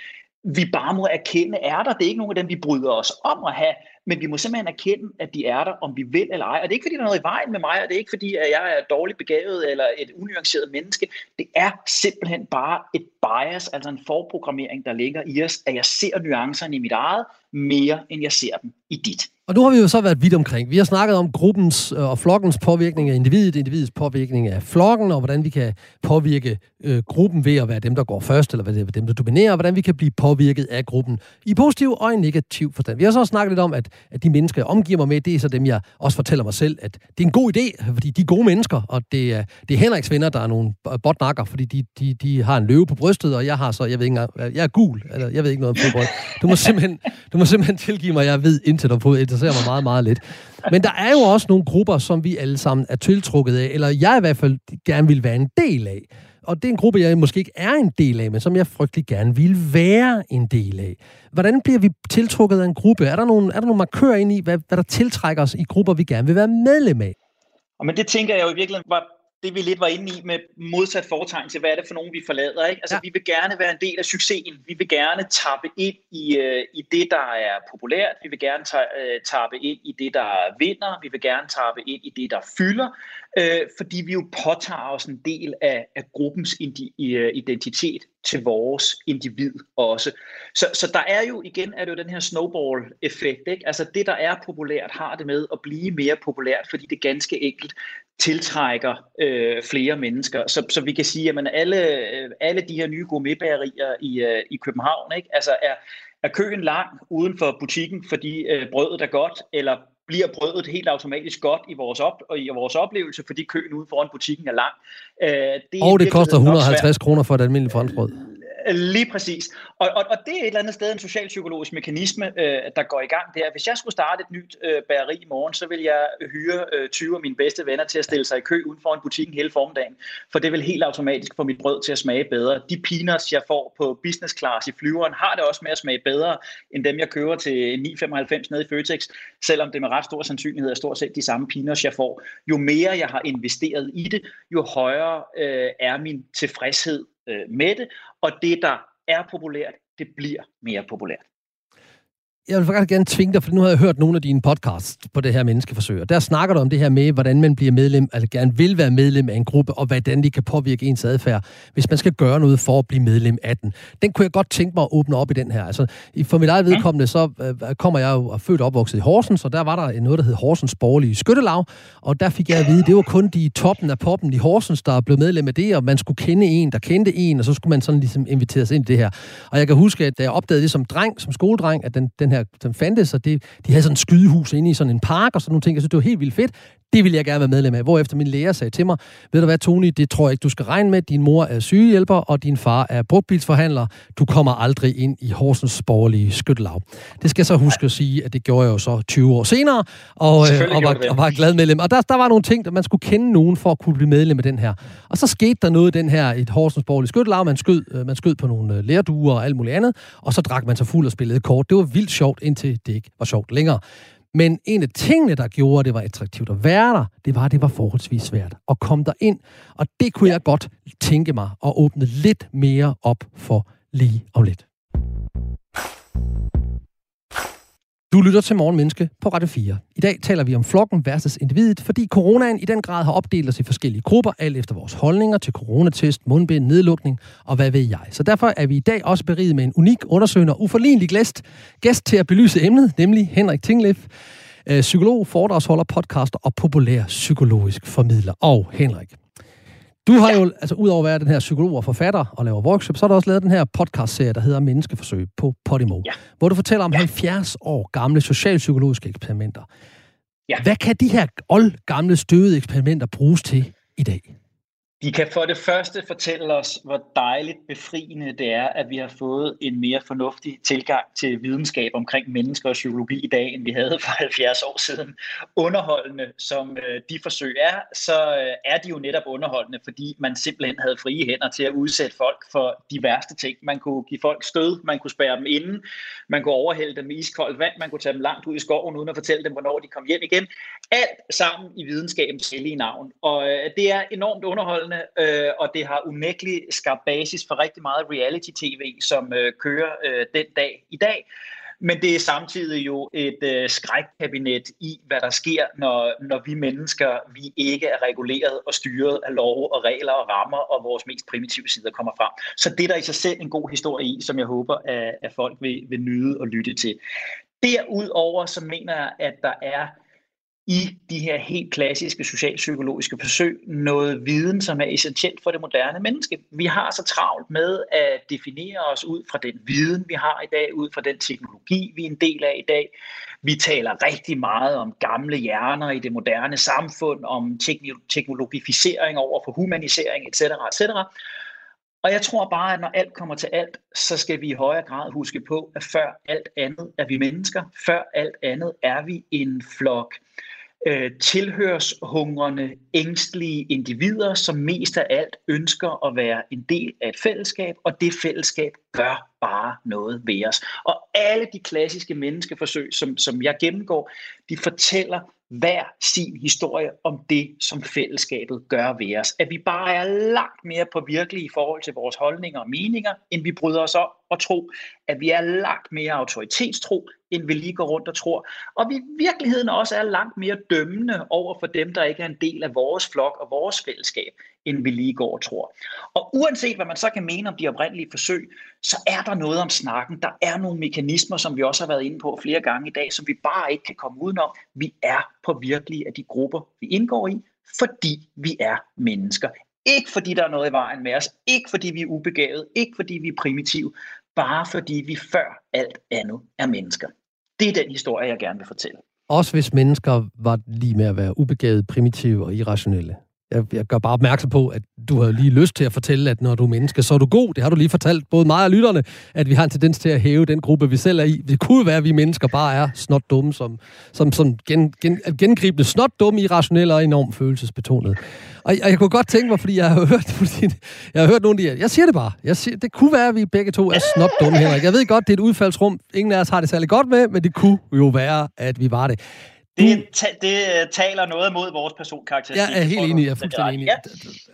vi bare må erkende er der. Det er ikke nogen af dem, vi bryder os om at have, men vi må simpelthen erkende, at de er der, om vi vil eller ej. Og det er ikke, fordi der er noget i vejen med mig, og det er ikke, fordi at jeg er dårligt begavet eller et unuanceret menneske. Det er simpelthen bare et bias, altså en forprogrammering, der ligger i os, at jeg ser nuancerne i mit eget mere, end jeg ser dem i dit. Og nu har vi jo så været vidt omkring. Vi har snakket om gruppens øh, og flokkens påvirkning af individet, individets påvirkning af flokken, og hvordan vi kan påvirke øh, gruppen ved at være dem, der går først, eller være dem, der dominerer, og hvordan vi kan blive påvirket af gruppen i positiv og i negativ forstand. Vi har så også snakket lidt om, at, at de mennesker, jeg omgiver mig med, det er så dem, jeg også fortæller mig selv, at det er en god idé, fordi de er gode mennesker, og det er, det er Henriks venner, der er nogle botnakker, fordi de, de, de har en løve på brystet, og jeg har så, jeg ved ikke engang, jeg er gul, eller jeg ved ikke noget om fodbold. Du må simpelthen, du må simpelthen tilgive mig, jeg ved intet om fodbold, interesserer mig meget, meget lidt. Men der er jo også nogle grupper, som vi alle sammen er tiltrukket af, eller jeg i hvert fald gerne vil være en del af. Og det er en gruppe, jeg måske ikke er en del af, men som jeg frygtelig gerne vil være en del af. Hvordan bliver vi tiltrukket af en gruppe? Er der nogle, er der nogle markører ind i, hvad, hvad der tiltrækker os i grupper, vi gerne vil være medlem af? Og men det tænker jeg jo i virkeligheden var det vi lidt var inde i med modsat foretegn til, hvad er det for nogen, vi forlader. Ikke? Altså, ja. vi vil gerne være en del af succesen. Vi vil gerne tappe ind i, uh, i det, der er populært. Vi vil gerne ta- uh, tappe ind i det, der vinder. Vi vil gerne tappe ind i det, der fylder øh, fordi vi jo påtager os en del af, af gruppens indi- øh, identitet til vores individ også. Så, så der er jo igen er det jo den her snowball-effekt. Ikke? Altså det, der er populært, har det med at blive mere populært, fordi det ganske enkelt tiltrækker øh, flere mennesker. Så, så vi kan sige, at alle, alle de her nye gourmetbagerier i, øh, i København ikke? Altså er, er køen lang uden for butikken, fordi øh, brødet er godt, eller bliver brødet helt automatisk godt i vores, op, og i vores oplevelse, fordi køen ude foran butikken er lang. Øh, det og det koster 150 kroner for et almindeligt franskbrød. Øh, lige præcis. Og, og, og det er et eller andet sted en socialpsykologisk mekanisme, øh, der går i gang der. Hvis jeg skulle starte et nyt øh, bageri i morgen, så vil jeg hyre øh, 20 af mine bedste venner til at stille sig i kø uden for en butikken hele formiddagen. For det vil helt automatisk få mit brød til at smage bedre. De peanuts, jeg får på business class i flyveren, har det også med at smage bedre, end dem, jeg køber til 9,95 nede i Føtex, selvom det med ret stor sandsynlighed er stort set de samme peanuts, jeg får. Jo mere jeg har investeret i det, jo højere øh, er min tilfredshed øh, med det, og det, der er populært, det bliver mere populært jeg vil faktisk gerne tvinge dig, for nu har jeg hørt nogle af dine podcasts på det her menneskeforsøg, og der snakker du om det her med, hvordan man bliver medlem, eller gerne vil være medlem af en gruppe, og hvordan de kan påvirke ens adfærd, hvis man skal gøre noget for at blive medlem af den. Den kunne jeg godt tænke mig at åbne op i den her. Altså, for mit eget vedkommende, så øh, kommer jeg jo født og opvokset i Horsens, og der var der noget, der hed Horsens Borgerlige Skyttelav, og der fik jeg at vide, det var kun de toppen af poppen i Horsens, der blev medlem af det, og man skulle kende en, der kendte en, og så skulle man sådan ligesom inviteres ind i det her. Og jeg kan huske, at da jeg opdagede det som dreng, som skoledreng, at den, den her her, som fandtes, og det, de havde sådan en skydehus inde i sådan en park og sådan nogle ting. Jeg synes, det var helt vildt fedt. Det ville jeg gerne være medlem af. Hvorefter min lærer sagde til mig, ved du hvad, Tony, det tror jeg ikke, du skal regne med. Din mor er sygehjælper, og din far er brugtbilsforhandler. Du kommer aldrig ind i Horsens borgerlige skyttelav. Det skal jeg så huske at sige, at det gjorde jeg jo så 20 år senere, og, øh, og, var, og var glad medlem. Og der, der var nogle ting, der man skulle kende nogen for at kunne blive medlem af den her. Og så skete der noget i den her, et Horsens borgerlige skyttelav. Man skød, øh, man skød på nogle øh, lærduer og alt muligt andet, og så drak man sig fuld og spillede kort. Det var vildt sjovt, indtil det ikke var sjovt længere. Men en af tingene, der gjorde, at det var attraktivt at være der, det var, at det var forholdsvis svært at komme der ind. Og det kunne jeg godt tænke mig at åbne lidt mere op for lige om lidt. Du lytter til Morgenmenneske på Radio 4. I dag taler vi om flokken versus individet, fordi coronaen i den grad har opdelt os i forskellige grupper, alt efter vores holdninger til coronatest, mundbind, nedlukning og hvad ved jeg. Så derfor er vi i dag også beriget med en unik undersøgende og uforlignelig gæst, gæst til at belyse emnet, nemlig Henrik Tinglef, øh, psykolog, foredragsholder, podcaster og populær psykologisk formidler. Og Henrik, du har jo, altså udover at være den her psykolog og forfatter og laver workshop, så har du også lavet den her podcast-serie, der hedder Menneskeforsøg på Podimo, ja. hvor du fortæller om ja. 70 år gamle socialpsykologiske eksperimenter. Ja. Hvad kan de her old gamle støvede eksperimenter bruges til i dag? De kan for det første fortælle os, hvor dejligt befriende det er, at vi har fået en mere fornuftig tilgang til videnskab omkring mennesker og psykologi i dag, end vi havde for 70 år siden. Underholdende som øh, de forsøg er, så øh, er de jo netop underholdende, fordi man simpelthen havde frie hænder til at udsætte folk for de værste ting. Man kunne give folk stød, man kunne spærre dem inde, man kunne overhælde dem med iskoldt vand, man kunne tage dem langt ud i skoven uden at fortælle dem, hvornår de kom hjem igen. Alt sammen i videnskabens hellige navn. Og øh, det er enormt underholdende underholdende, øh, og det har unægteligt skabt basis for rigtig meget reality-tv, som øh, kører øh, den dag i dag. Men det er samtidig jo et øh, skrækkabinet i, hvad der sker, når, når vi mennesker, vi ikke er reguleret og styret af lov og regler og rammer, og vores mest primitive sider kommer frem. Så det er der i sig selv en god historie i, som jeg håber, at, at folk vil, vil nyde og lytte til. Derudover så mener jeg, at der er i de her helt klassiske socialpsykologiske forsøg noget viden, som er essentielt for det moderne menneske. Vi har så travlt med at definere os ud fra den viden, vi har i dag, ud fra den teknologi, vi er en del af i dag. Vi taler rigtig meget om gamle hjerner i det moderne samfund, om teknologificering over for humanisering, etc. etc. Og jeg tror bare, at når alt kommer til alt, så skal vi i højere grad huske på, at før alt andet er vi mennesker. Før alt andet er vi en flok øh, tilhørshungrende, ængstlige individer, som mest af alt ønsker at være en del af et fællesskab, og det fællesskab gør bare noget ved os. Og alle de klassiske menneskeforsøg, som, som jeg gennemgår, de fortæller hver sin historie om det, som fællesskabet gør ved os. At vi bare er langt mere påvirkelige i forhold til vores holdninger og meninger, end vi bryder os om, at tro, at vi er langt mere autoritetstro, end vi lige går rundt og tror. Og vi i virkeligheden også er langt mere dømmende over for dem, der ikke er en del af vores flok og vores fællesskab, end vi lige går og tror. Og uanset hvad man så kan mene om de oprindelige forsøg, så er der noget om snakken. Der er nogle mekanismer, som vi også har været inde på flere gange i dag, som vi bare ikke kan komme udenom. Vi er påvirkelige af de grupper, vi indgår i, fordi vi er mennesker. Ikke fordi der er noget i vejen med os, ikke fordi vi er ubegavet, ikke fordi vi er primitive, bare fordi vi før alt andet er mennesker. Det er den historie, jeg gerne vil fortælle. Også hvis mennesker var lige med at være ubegavet, primitive og irrationelle. Jeg, jeg gør bare opmærksom på, at du har lige lyst til at fortælle, at når du er menneske, så er du god. Det har du lige fortalt både mig og lytterne, at vi har en tendens til at hæve den gruppe, vi selv er i. Det kunne være, at vi mennesker bare er snot dumme, som, som, som gen, gen, gengribende snot dumme, irrationelle og enormt følelsesbetonet. Og, og jeg kunne godt tænke mig, fordi jeg har hørt, fordi jeg har hørt nogle af de Jeg siger det bare. Jeg siger, det kunne være, at vi begge to er snot dumme, Henrik. Jeg ved godt, det er et udfaldsrum. Ingen af os har det særlig godt med, men det kunne jo være, at vi var det. Det, ta- det øh, taler noget mod vores personkarakter. Jeg er helt enig, jeg er fuldstændig enig.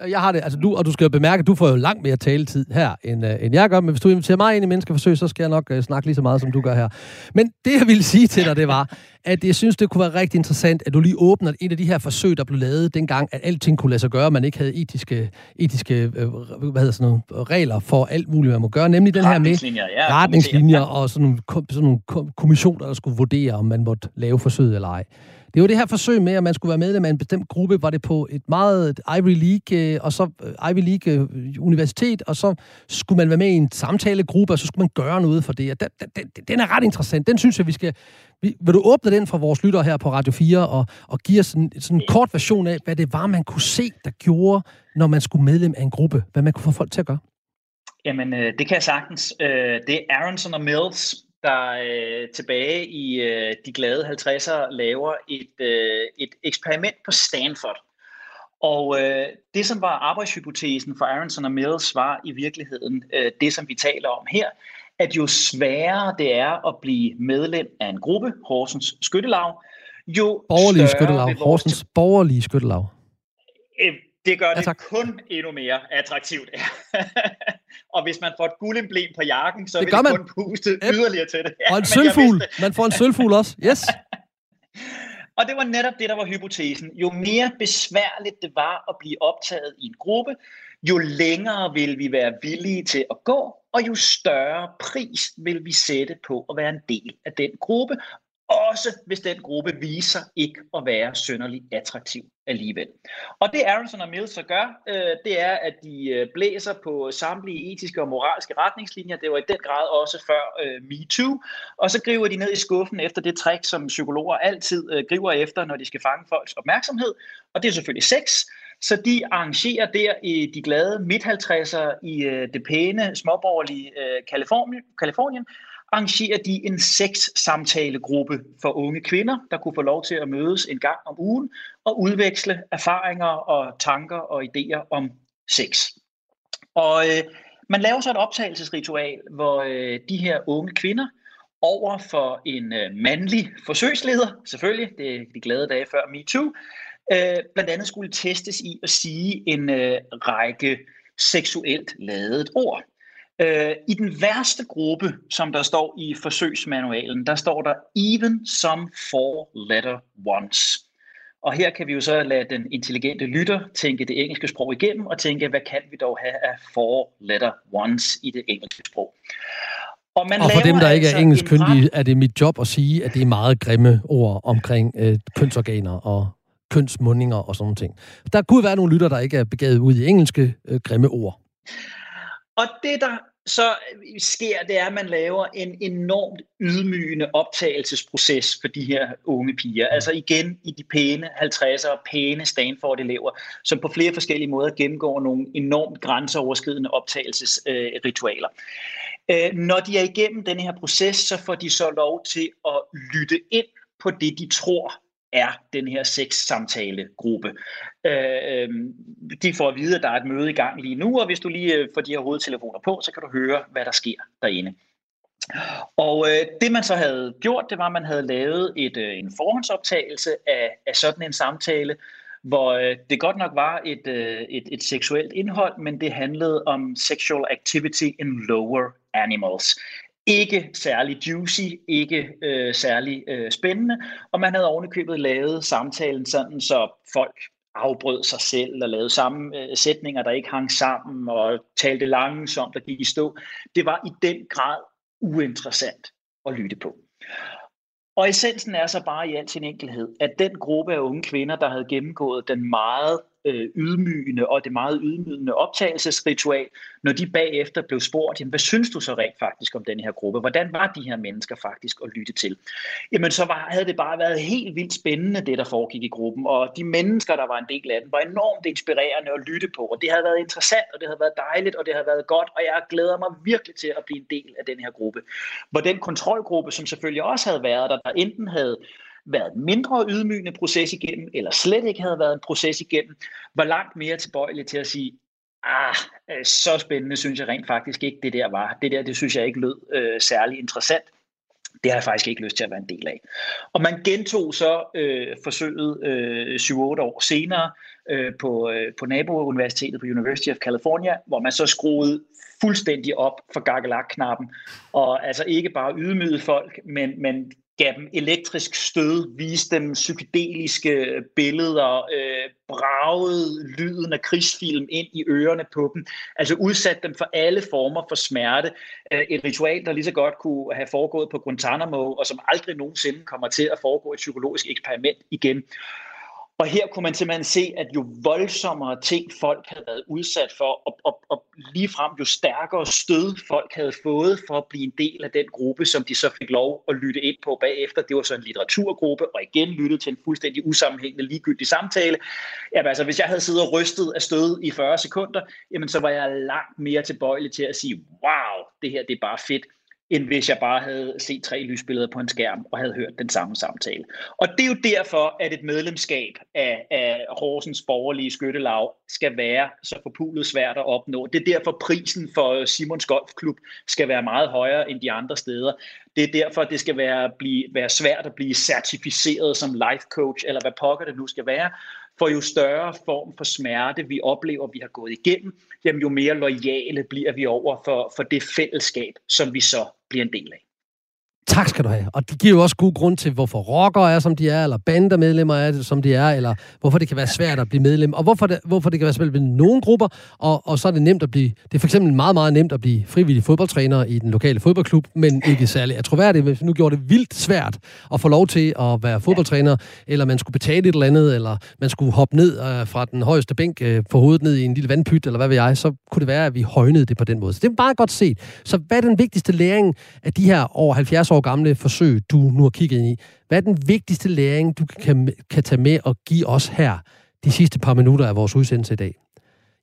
Ja. Jeg har det, altså du, og du skal jo bemærke, at du får jo langt mere taletid her, end, uh, end jeg gør, men hvis du inviterer mig ind i Menneskeforsøg, så skal jeg nok uh, snakke lige så meget, som du gør her. Men det, jeg ville sige til dig, det var, at jeg synes, det kunne være rigtig interessant, at du lige åbner et af de her forsøg, der blev lavet dengang, at alting kunne lade sig gøre, man ikke havde etiske, etiske øh, hvad hedder sådan nogle, regler for alt muligt, man må gøre, nemlig den her med ja, retningslinjer og sådan nogle, sådan nogle kommissioner, der skulle vurdere, om man måtte lave forsøget eller ej. Det var det her forsøg med, at man skulle være medlem af en bestemt gruppe, var det på et meget Ivy League, øh, og så øh, Ivy League Universitet, og så skulle man være med i en samtalegruppe, og så skulle man gøre noget for det. Og den, den, den er ret interessant. Den synes jeg, vi skal... Vil du åbne den for vores lyttere her på Radio 4, og, og give os sådan, sådan en kort version af, hvad det var, man kunne se, der gjorde, når man skulle medlem af en gruppe? Hvad man kunne få folk til at gøre? Jamen, det kan jeg sagtens. det er Aronson og Mills, der øh, tilbage i øh, de glade 50'ere laver et, øh, et eksperiment på Stanford. Og øh, det, som var arbejdshypotesen for Aronson og Mills, var i virkeligheden øh, det, som vi taler om her, at jo sværere det er at blive medlem af en gruppe, Horsens Skyttelag, jo borgerlige skyttelag. Horsens borgerlige skyttelag. Øh, det gør ja, det kun endnu mere attraktivt. og hvis man får et guldemblem på jakken, så det vil det man. kun puste yep. yderligere til det. Ja, og en sølvfugl. Man får en sølvfugl også. Yes. og det var netop det, der var hypotesen. Jo mere besværligt det var at blive optaget i en gruppe, jo længere vil vi være villige til at gå, og jo større pris vil vi sætte på at være en del af den gruppe, også hvis den gruppe viser ikke at være sønderlig attraktiv alligevel. Og det Aronson og Mills så gør, øh, det er, at de øh, blæser på samtlige etiske og moralske retningslinjer. Det var i den grad også før øh, MeToo. Og så griber de ned i skuffen efter det trick, som psykologer altid øh, griber efter, når de skal fange folks opmærksomhed. Og det er selvfølgelig sex. Så de arrangerer der i de glade midt-50'ere i øh, det pæne, småborgerlige øh, Kalifornien, Kalifornien arrangerer de en seks-samtalegruppe for unge kvinder, der kunne få lov til at mødes en gang om ugen og udveksle erfaringer og tanker og idéer om sex. Og øh, man laver så et optagelsesritual, hvor øh, de her unge kvinder over for en øh, mandlig forsøgsleder, selvfølgelig, det er de glade dage før MeToo, øh, blandt andet skulle testes i at sige en øh, række seksuelt ladet ord. Øh, I den værste gruppe, som der står i forsøgsmanualen, der står der even some four-letter ones. Og her kan vi jo så lade den intelligente lytter tænke det engelske sprog igennem og tænke, hvad kan vi dog have af four-letter ones i det engelske sprog. Og, man og for dem, der ikke er altså kyndige, er det mit job at sige, at det er meget grimme ord omkring øh, kønsorganer og kønsmundinger og sådan ting. Der kunne være nogle lytter, der ikke er begavet ud i engelske øh, grimme ord. Og det, der så sker, det er, at man laver en enormt ydmygende optagelsesproces for de her unge piger. Altså igen i de pæne 50'ere, pæne Stanford-elever, som på flere forskellige måder gennemgår nogle enormt grænseoverskridende optagelsesritualer. Øh, når de er igennem den her proces, så får de så lov til at lytte ind på det, de tror er den her sex-samtale-gruppe. Øh, øh, de får at vide, at der er et møde i gang lige nu, og hvis du lige øh, får de her hovedtelefoner på, så kan du høre, hvad der sker derinde. Og øh, det man så havde gjort, det var, at man havde lavet et, øh, en forhåndsoptagelse af, af sådan en samtale, hvor øh, det godt nok var et, øh, et, et seksuelt indhold, men det handlede om sexual activity in lower animals ikke særlig juicy, ikke øh, særlig øh, spændende, og man havde ovenikøbet lavet samtalen sådan, så folk afbrød sig selv og lavede samme øh, sætninger, der ikke hang sammen og talte langsomt og gik i stå. Det var i den grad uinteressant at lytte på. Og essensen er så bare i al sin enkelhed, at den gruppe af unge kvinder, der havde gennemgået den meget øh, ydmygende og det meget ydmygende optagelsesritual, når de bagefter blev spurgt, jamen, hvad synes du så rent faktisk om den her gruppe? Hvordan var de her mennesker faktisk at lytte til? Jamen så var, havde det bare været helt vildt spændende, det der foregik i gruppen, og de mennesker, der var en del af den, var enormt inspirerende at lytte på, og det havde været interessant, og det havde været dejligt, og det havde været godt, og jeg glæder mig virkelig til at blive en del af den her gruppe. Hvor den kontrolgruppe, som selvfølgelig også havde været der, der enten havde været mindre ydmygende proces igennem, eller slet ikke havde været en proces igennem, var langt mere tilbøjelig til at sige, ah, øh, så spændende synes jeg rent faktisk ikke, det der var. Det der, det synes jeg ikke lød øh, særlig interessant. Det har jeg faktisk ikke lyst til at være en del af. Og man gentog så øh, forsøget øh, 7-8 år senere øh, på, øh, på nabouniversitetet på University of California, hvor man så skruede fuldstændig op for gakkelak-knappen, og altså ikke bare ydmygede folk, men, men gav dem elektrisk stød, viste dem psykedeliske billeder, øh, bragede lyden af krigsfilm ind i ørerne på dem, altså udsatte dem for alle former for smerte. Øh, et ritual, der lige så godt kunne have foregået på Guantanamo, og som aldrig nogensinde kommer til at foregå et psykologisk eksperiment igen. Og her kunne man simpelthen se, at jo voldsommere ting folk havde været udsat for, og, og, og ligefrem jo stærkere stød folk havde fået for at blive en del af den gruppe, som de så fik lov at lytte ind på bagefter. Det var så en litteraturgruppe, og igen lyttede til en fuldstændig usammenhængende ligegyldig samtale. Jamen altså, hvis jeg havde siddet og rystet af stød i 40 sekunder, jamen så var jeg langt mere tilbøjelig til at sige, wow, det her det er bare fedt end hvis jeg bare havde set tre lysbilleder på en skærm og havde hørt den samme samtale. Og det er jo derfor, at et medlemskab af, af Horsens borgerlige skyttelav skal være så forpulet svært at opnå. Det er derfor, prisen for Simons Golfklub skal være meget højere end de andre steder. Det er derfor, det skal være, blive, være svært at blive certificeret som life coach, eller hvad pokker det nu skal være. For jo større form for smerte vi oplever, vi har gået igennem, jamen jo mere lojale bliver vi over for, for det fællesskab, som vi så bliver en del af. Tak skal du have. Og det giver jo også god grund til, hvorfor rockere er, som de er, eller bandemedlemmer er, som de er, eller hvorfor det kan være svært at blive medlem, og hvorfor det, hvorfor det kan være svært ved nogle grupper, og, og så er det nemt at blive, det er for eksempel meget, meget nemt at blive frivillig fodboldtræner i den lokale fodboldklub, men ikke særlig Jeg tror, hvis nu gjorde det vildt svært at få lov til at være fodboldtræner, eller man skulle betale et eller andet, eller man skulle hoppe ned øh, fra den højeste bænk øh, på hovedet ned i en lille vandpyt, eller hvad ved jeg, så kunne det være, at vi højnede det på den måde. Så det er bare godt set. Så hvad er den vigtigste læring af de her over 70 år gamle forsøg, du nu har kigget ind i. Hvad er den vigtigste læring, du kan, kan tage med og give os her de sidste par minutter af vores udsendelse i dag?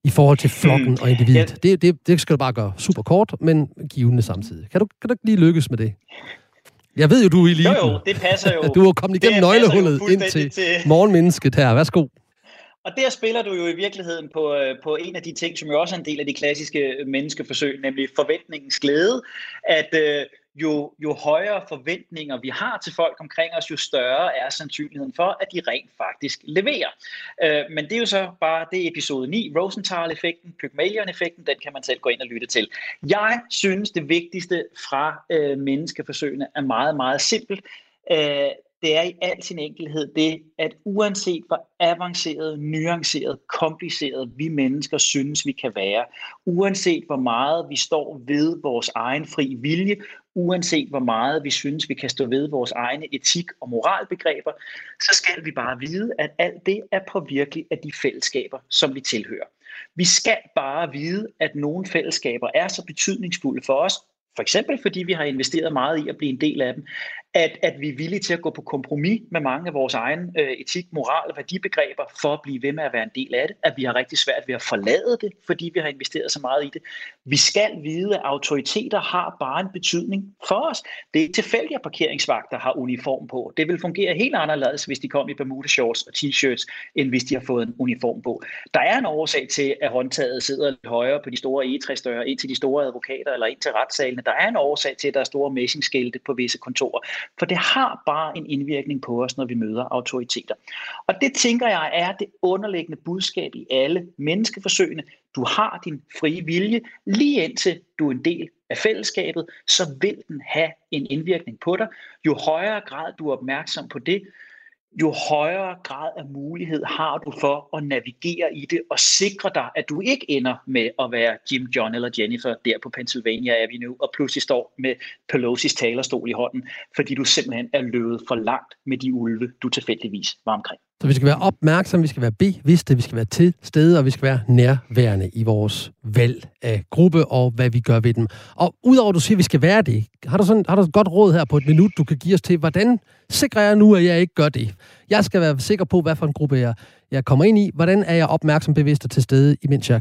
I forhold til flokken og individet. Ja. Det, det, det skal du bare gøre super kort, men givende samtidig. Kan du, kan du ikke lige lykkes med det? Jeg ved jo, du er i lige. Jo, jo, det passer jo. Du er kommet igennem nøglehullet ind til, til morgenmennesket her. Værsgo. Og der spiller du jo i virkeligheden på, øh, på en af de ting, som jo også er en del af de klassiske menneskeforsøg, nemlig forventningens glæde. At øh, jo, jo højere forventninger vi har til folk omkring os, jo større er sandsynligheden for, at de rent faktisk leverer. Øh, men det er jo så bare det episode 9, Rosenthal-effekten, Pygmalion-effekten, den kan man selv gå ind og lytte til. Jeg synes, det vigtigste fra øh, menneskeforsøgene er meget, meget simpelt. Øh, det er i al sin enkelhed det, at uanset hvor avanceret, nuanceret, kompliceret vi mennesker synes, vi kan være, uanset hvor meget vi står ved vores egen fri vilje, uanset hvor meget vi synes, vi kan stå ved vores egne etik- og moralbegreber, så skal vi bare vide, at alt det er påvirkeligt af de fællesskaber, som vi tilhører. Vi skal bare vide, at nogle fællesskaber er så betydningsfulde for os, for eksempel fordi vi har investeret meget i at blive en del af dem, at, at vi er villige til at gå på kompromis med mange af vores egne øh, etik, moral og værdibegreber for at blive ved med at være en del af det, at vi har rigtig svært ved at forlade det, fordi vi har investeret så meget i det. Vi skal vide, at autoriteter har bare en betydning for os. Det er tilfældigt, at parkeringsvagter har uniform på. Det vil fungere helt anderledes, hvis de kom i Bermuda shorts og t-shirts, end hvis de har fået en uniform på. Der er en årsag til, at håndtaget sidder lidt højere på de store egetræsdøre, ind til de store advokater eller ind til retssalene. Der er en årsag til, at der er store messingskilte på visse kontorer. For det har bare en indvirkning på os, når vi møder autoriteter. Og det tænker jeg er det underliggende budskab i alle menneskeforsøgene. Du har din frie vilje, lige indtil du er en del af fællesskabet, så vil den have en indvirkning på dig. Jo højere grad du er opmærksom på det, jo højere grad af mulighed har du for at navigere i det og sikre dig, at du ikke ender med at være Jim, John eller Jennifer der på Pennsylvania Avenue og pludselig står med Pelosi's talerstol i hånden, fordi du simpelthen er løbet for langt med de ulve, du tilfældigvis var omkring. Så vi skal være opmærksomme, vi skal være bevidste, vi skal være til stede, og vi skal være nærværende i vores valg af gruppe og hvad vi gør ved dem. Og udover at du siger, at vi skal være det, har du, sådan, har du et godt råd her på et minut, du kan give os til, hvordan sikrer jeg nu, at jeg ikke gør det? Jeg skal være sikker på, hvad for en gruppe jeg, jeg kommer ind i. Hvordan er jeg opmærksom, bevidst og til stede, imens jeg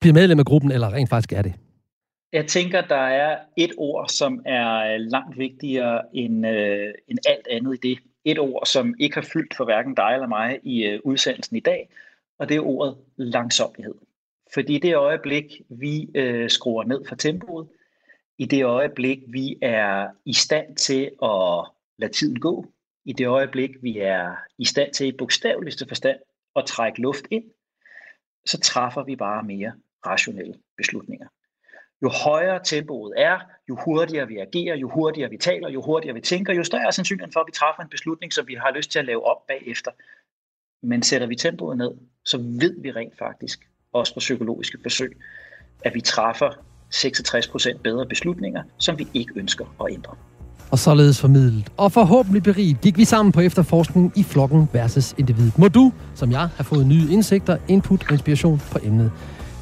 bliver medlem af gruppen, eller rent faktisk er det? Jeg tænker, der er et ord, som er langt vigtigere end, øh, end alt andet i det et ord, som ikke har fyldt for hverken dig eller mig i øh, udsendelsen i dag, og det er ordet langsomlighed. Fordi i det øjeblik, vi øh, skruer ned for tempoet, i det øjeblik, vi er i stand til at lade tiden gå, i det øjeblik, vi er i stand til i bogstaveligste forstand at trække luft ind, så træffer vi bare mere rationelle beslutninger jo højere tempoet er, jo hurtigere vi agerer, jo hurtigere vi taler, jo hurtigere vi tænker, jo større er sandsynligheden for, at vi træffer en beslutning, som vi har lyst til at lave op bagefter. Men sætter vi tempoet ned, så ved vi rent faktisk, også på psykologiske forsøg, at vi træffer 66% bedre beslutninger, som vi ikke ønsker at ændre. Og således formidlet og forhåbentlig beriget gik vi sammen på efterforskning i flokken versus individet. Må du, som jeg, have fået nye indsigter, input og inspiration på emnet.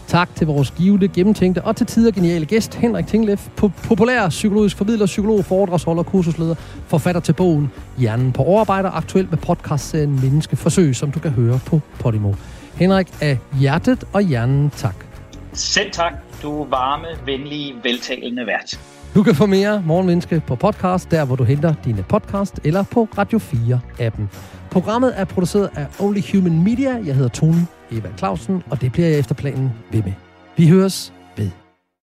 Tak til vores givende, gennemtænkte og til tider geniale gæst, Henrik Tinglef, populær psykologisk formidler, psykolog, foredragsholder, kursusleder, forfatter til bogen Hjernen på overarbejder, aktuelt med podcastserien Menneskeforsøg, som du kan høre på Podimo. Henrik af hjertet og hjernen, tak. Selv tak, du varme, venlige, veltalende vært. Du kan få mere Morgenmenneske på podcast, der hvor du henter dine podcast, eller på Radio 4-appen. Programmet er produceret af Only Human Media. Jeg hedder Tone Eva Clausen, og det bliver jeg efter planen ved med. Vi høres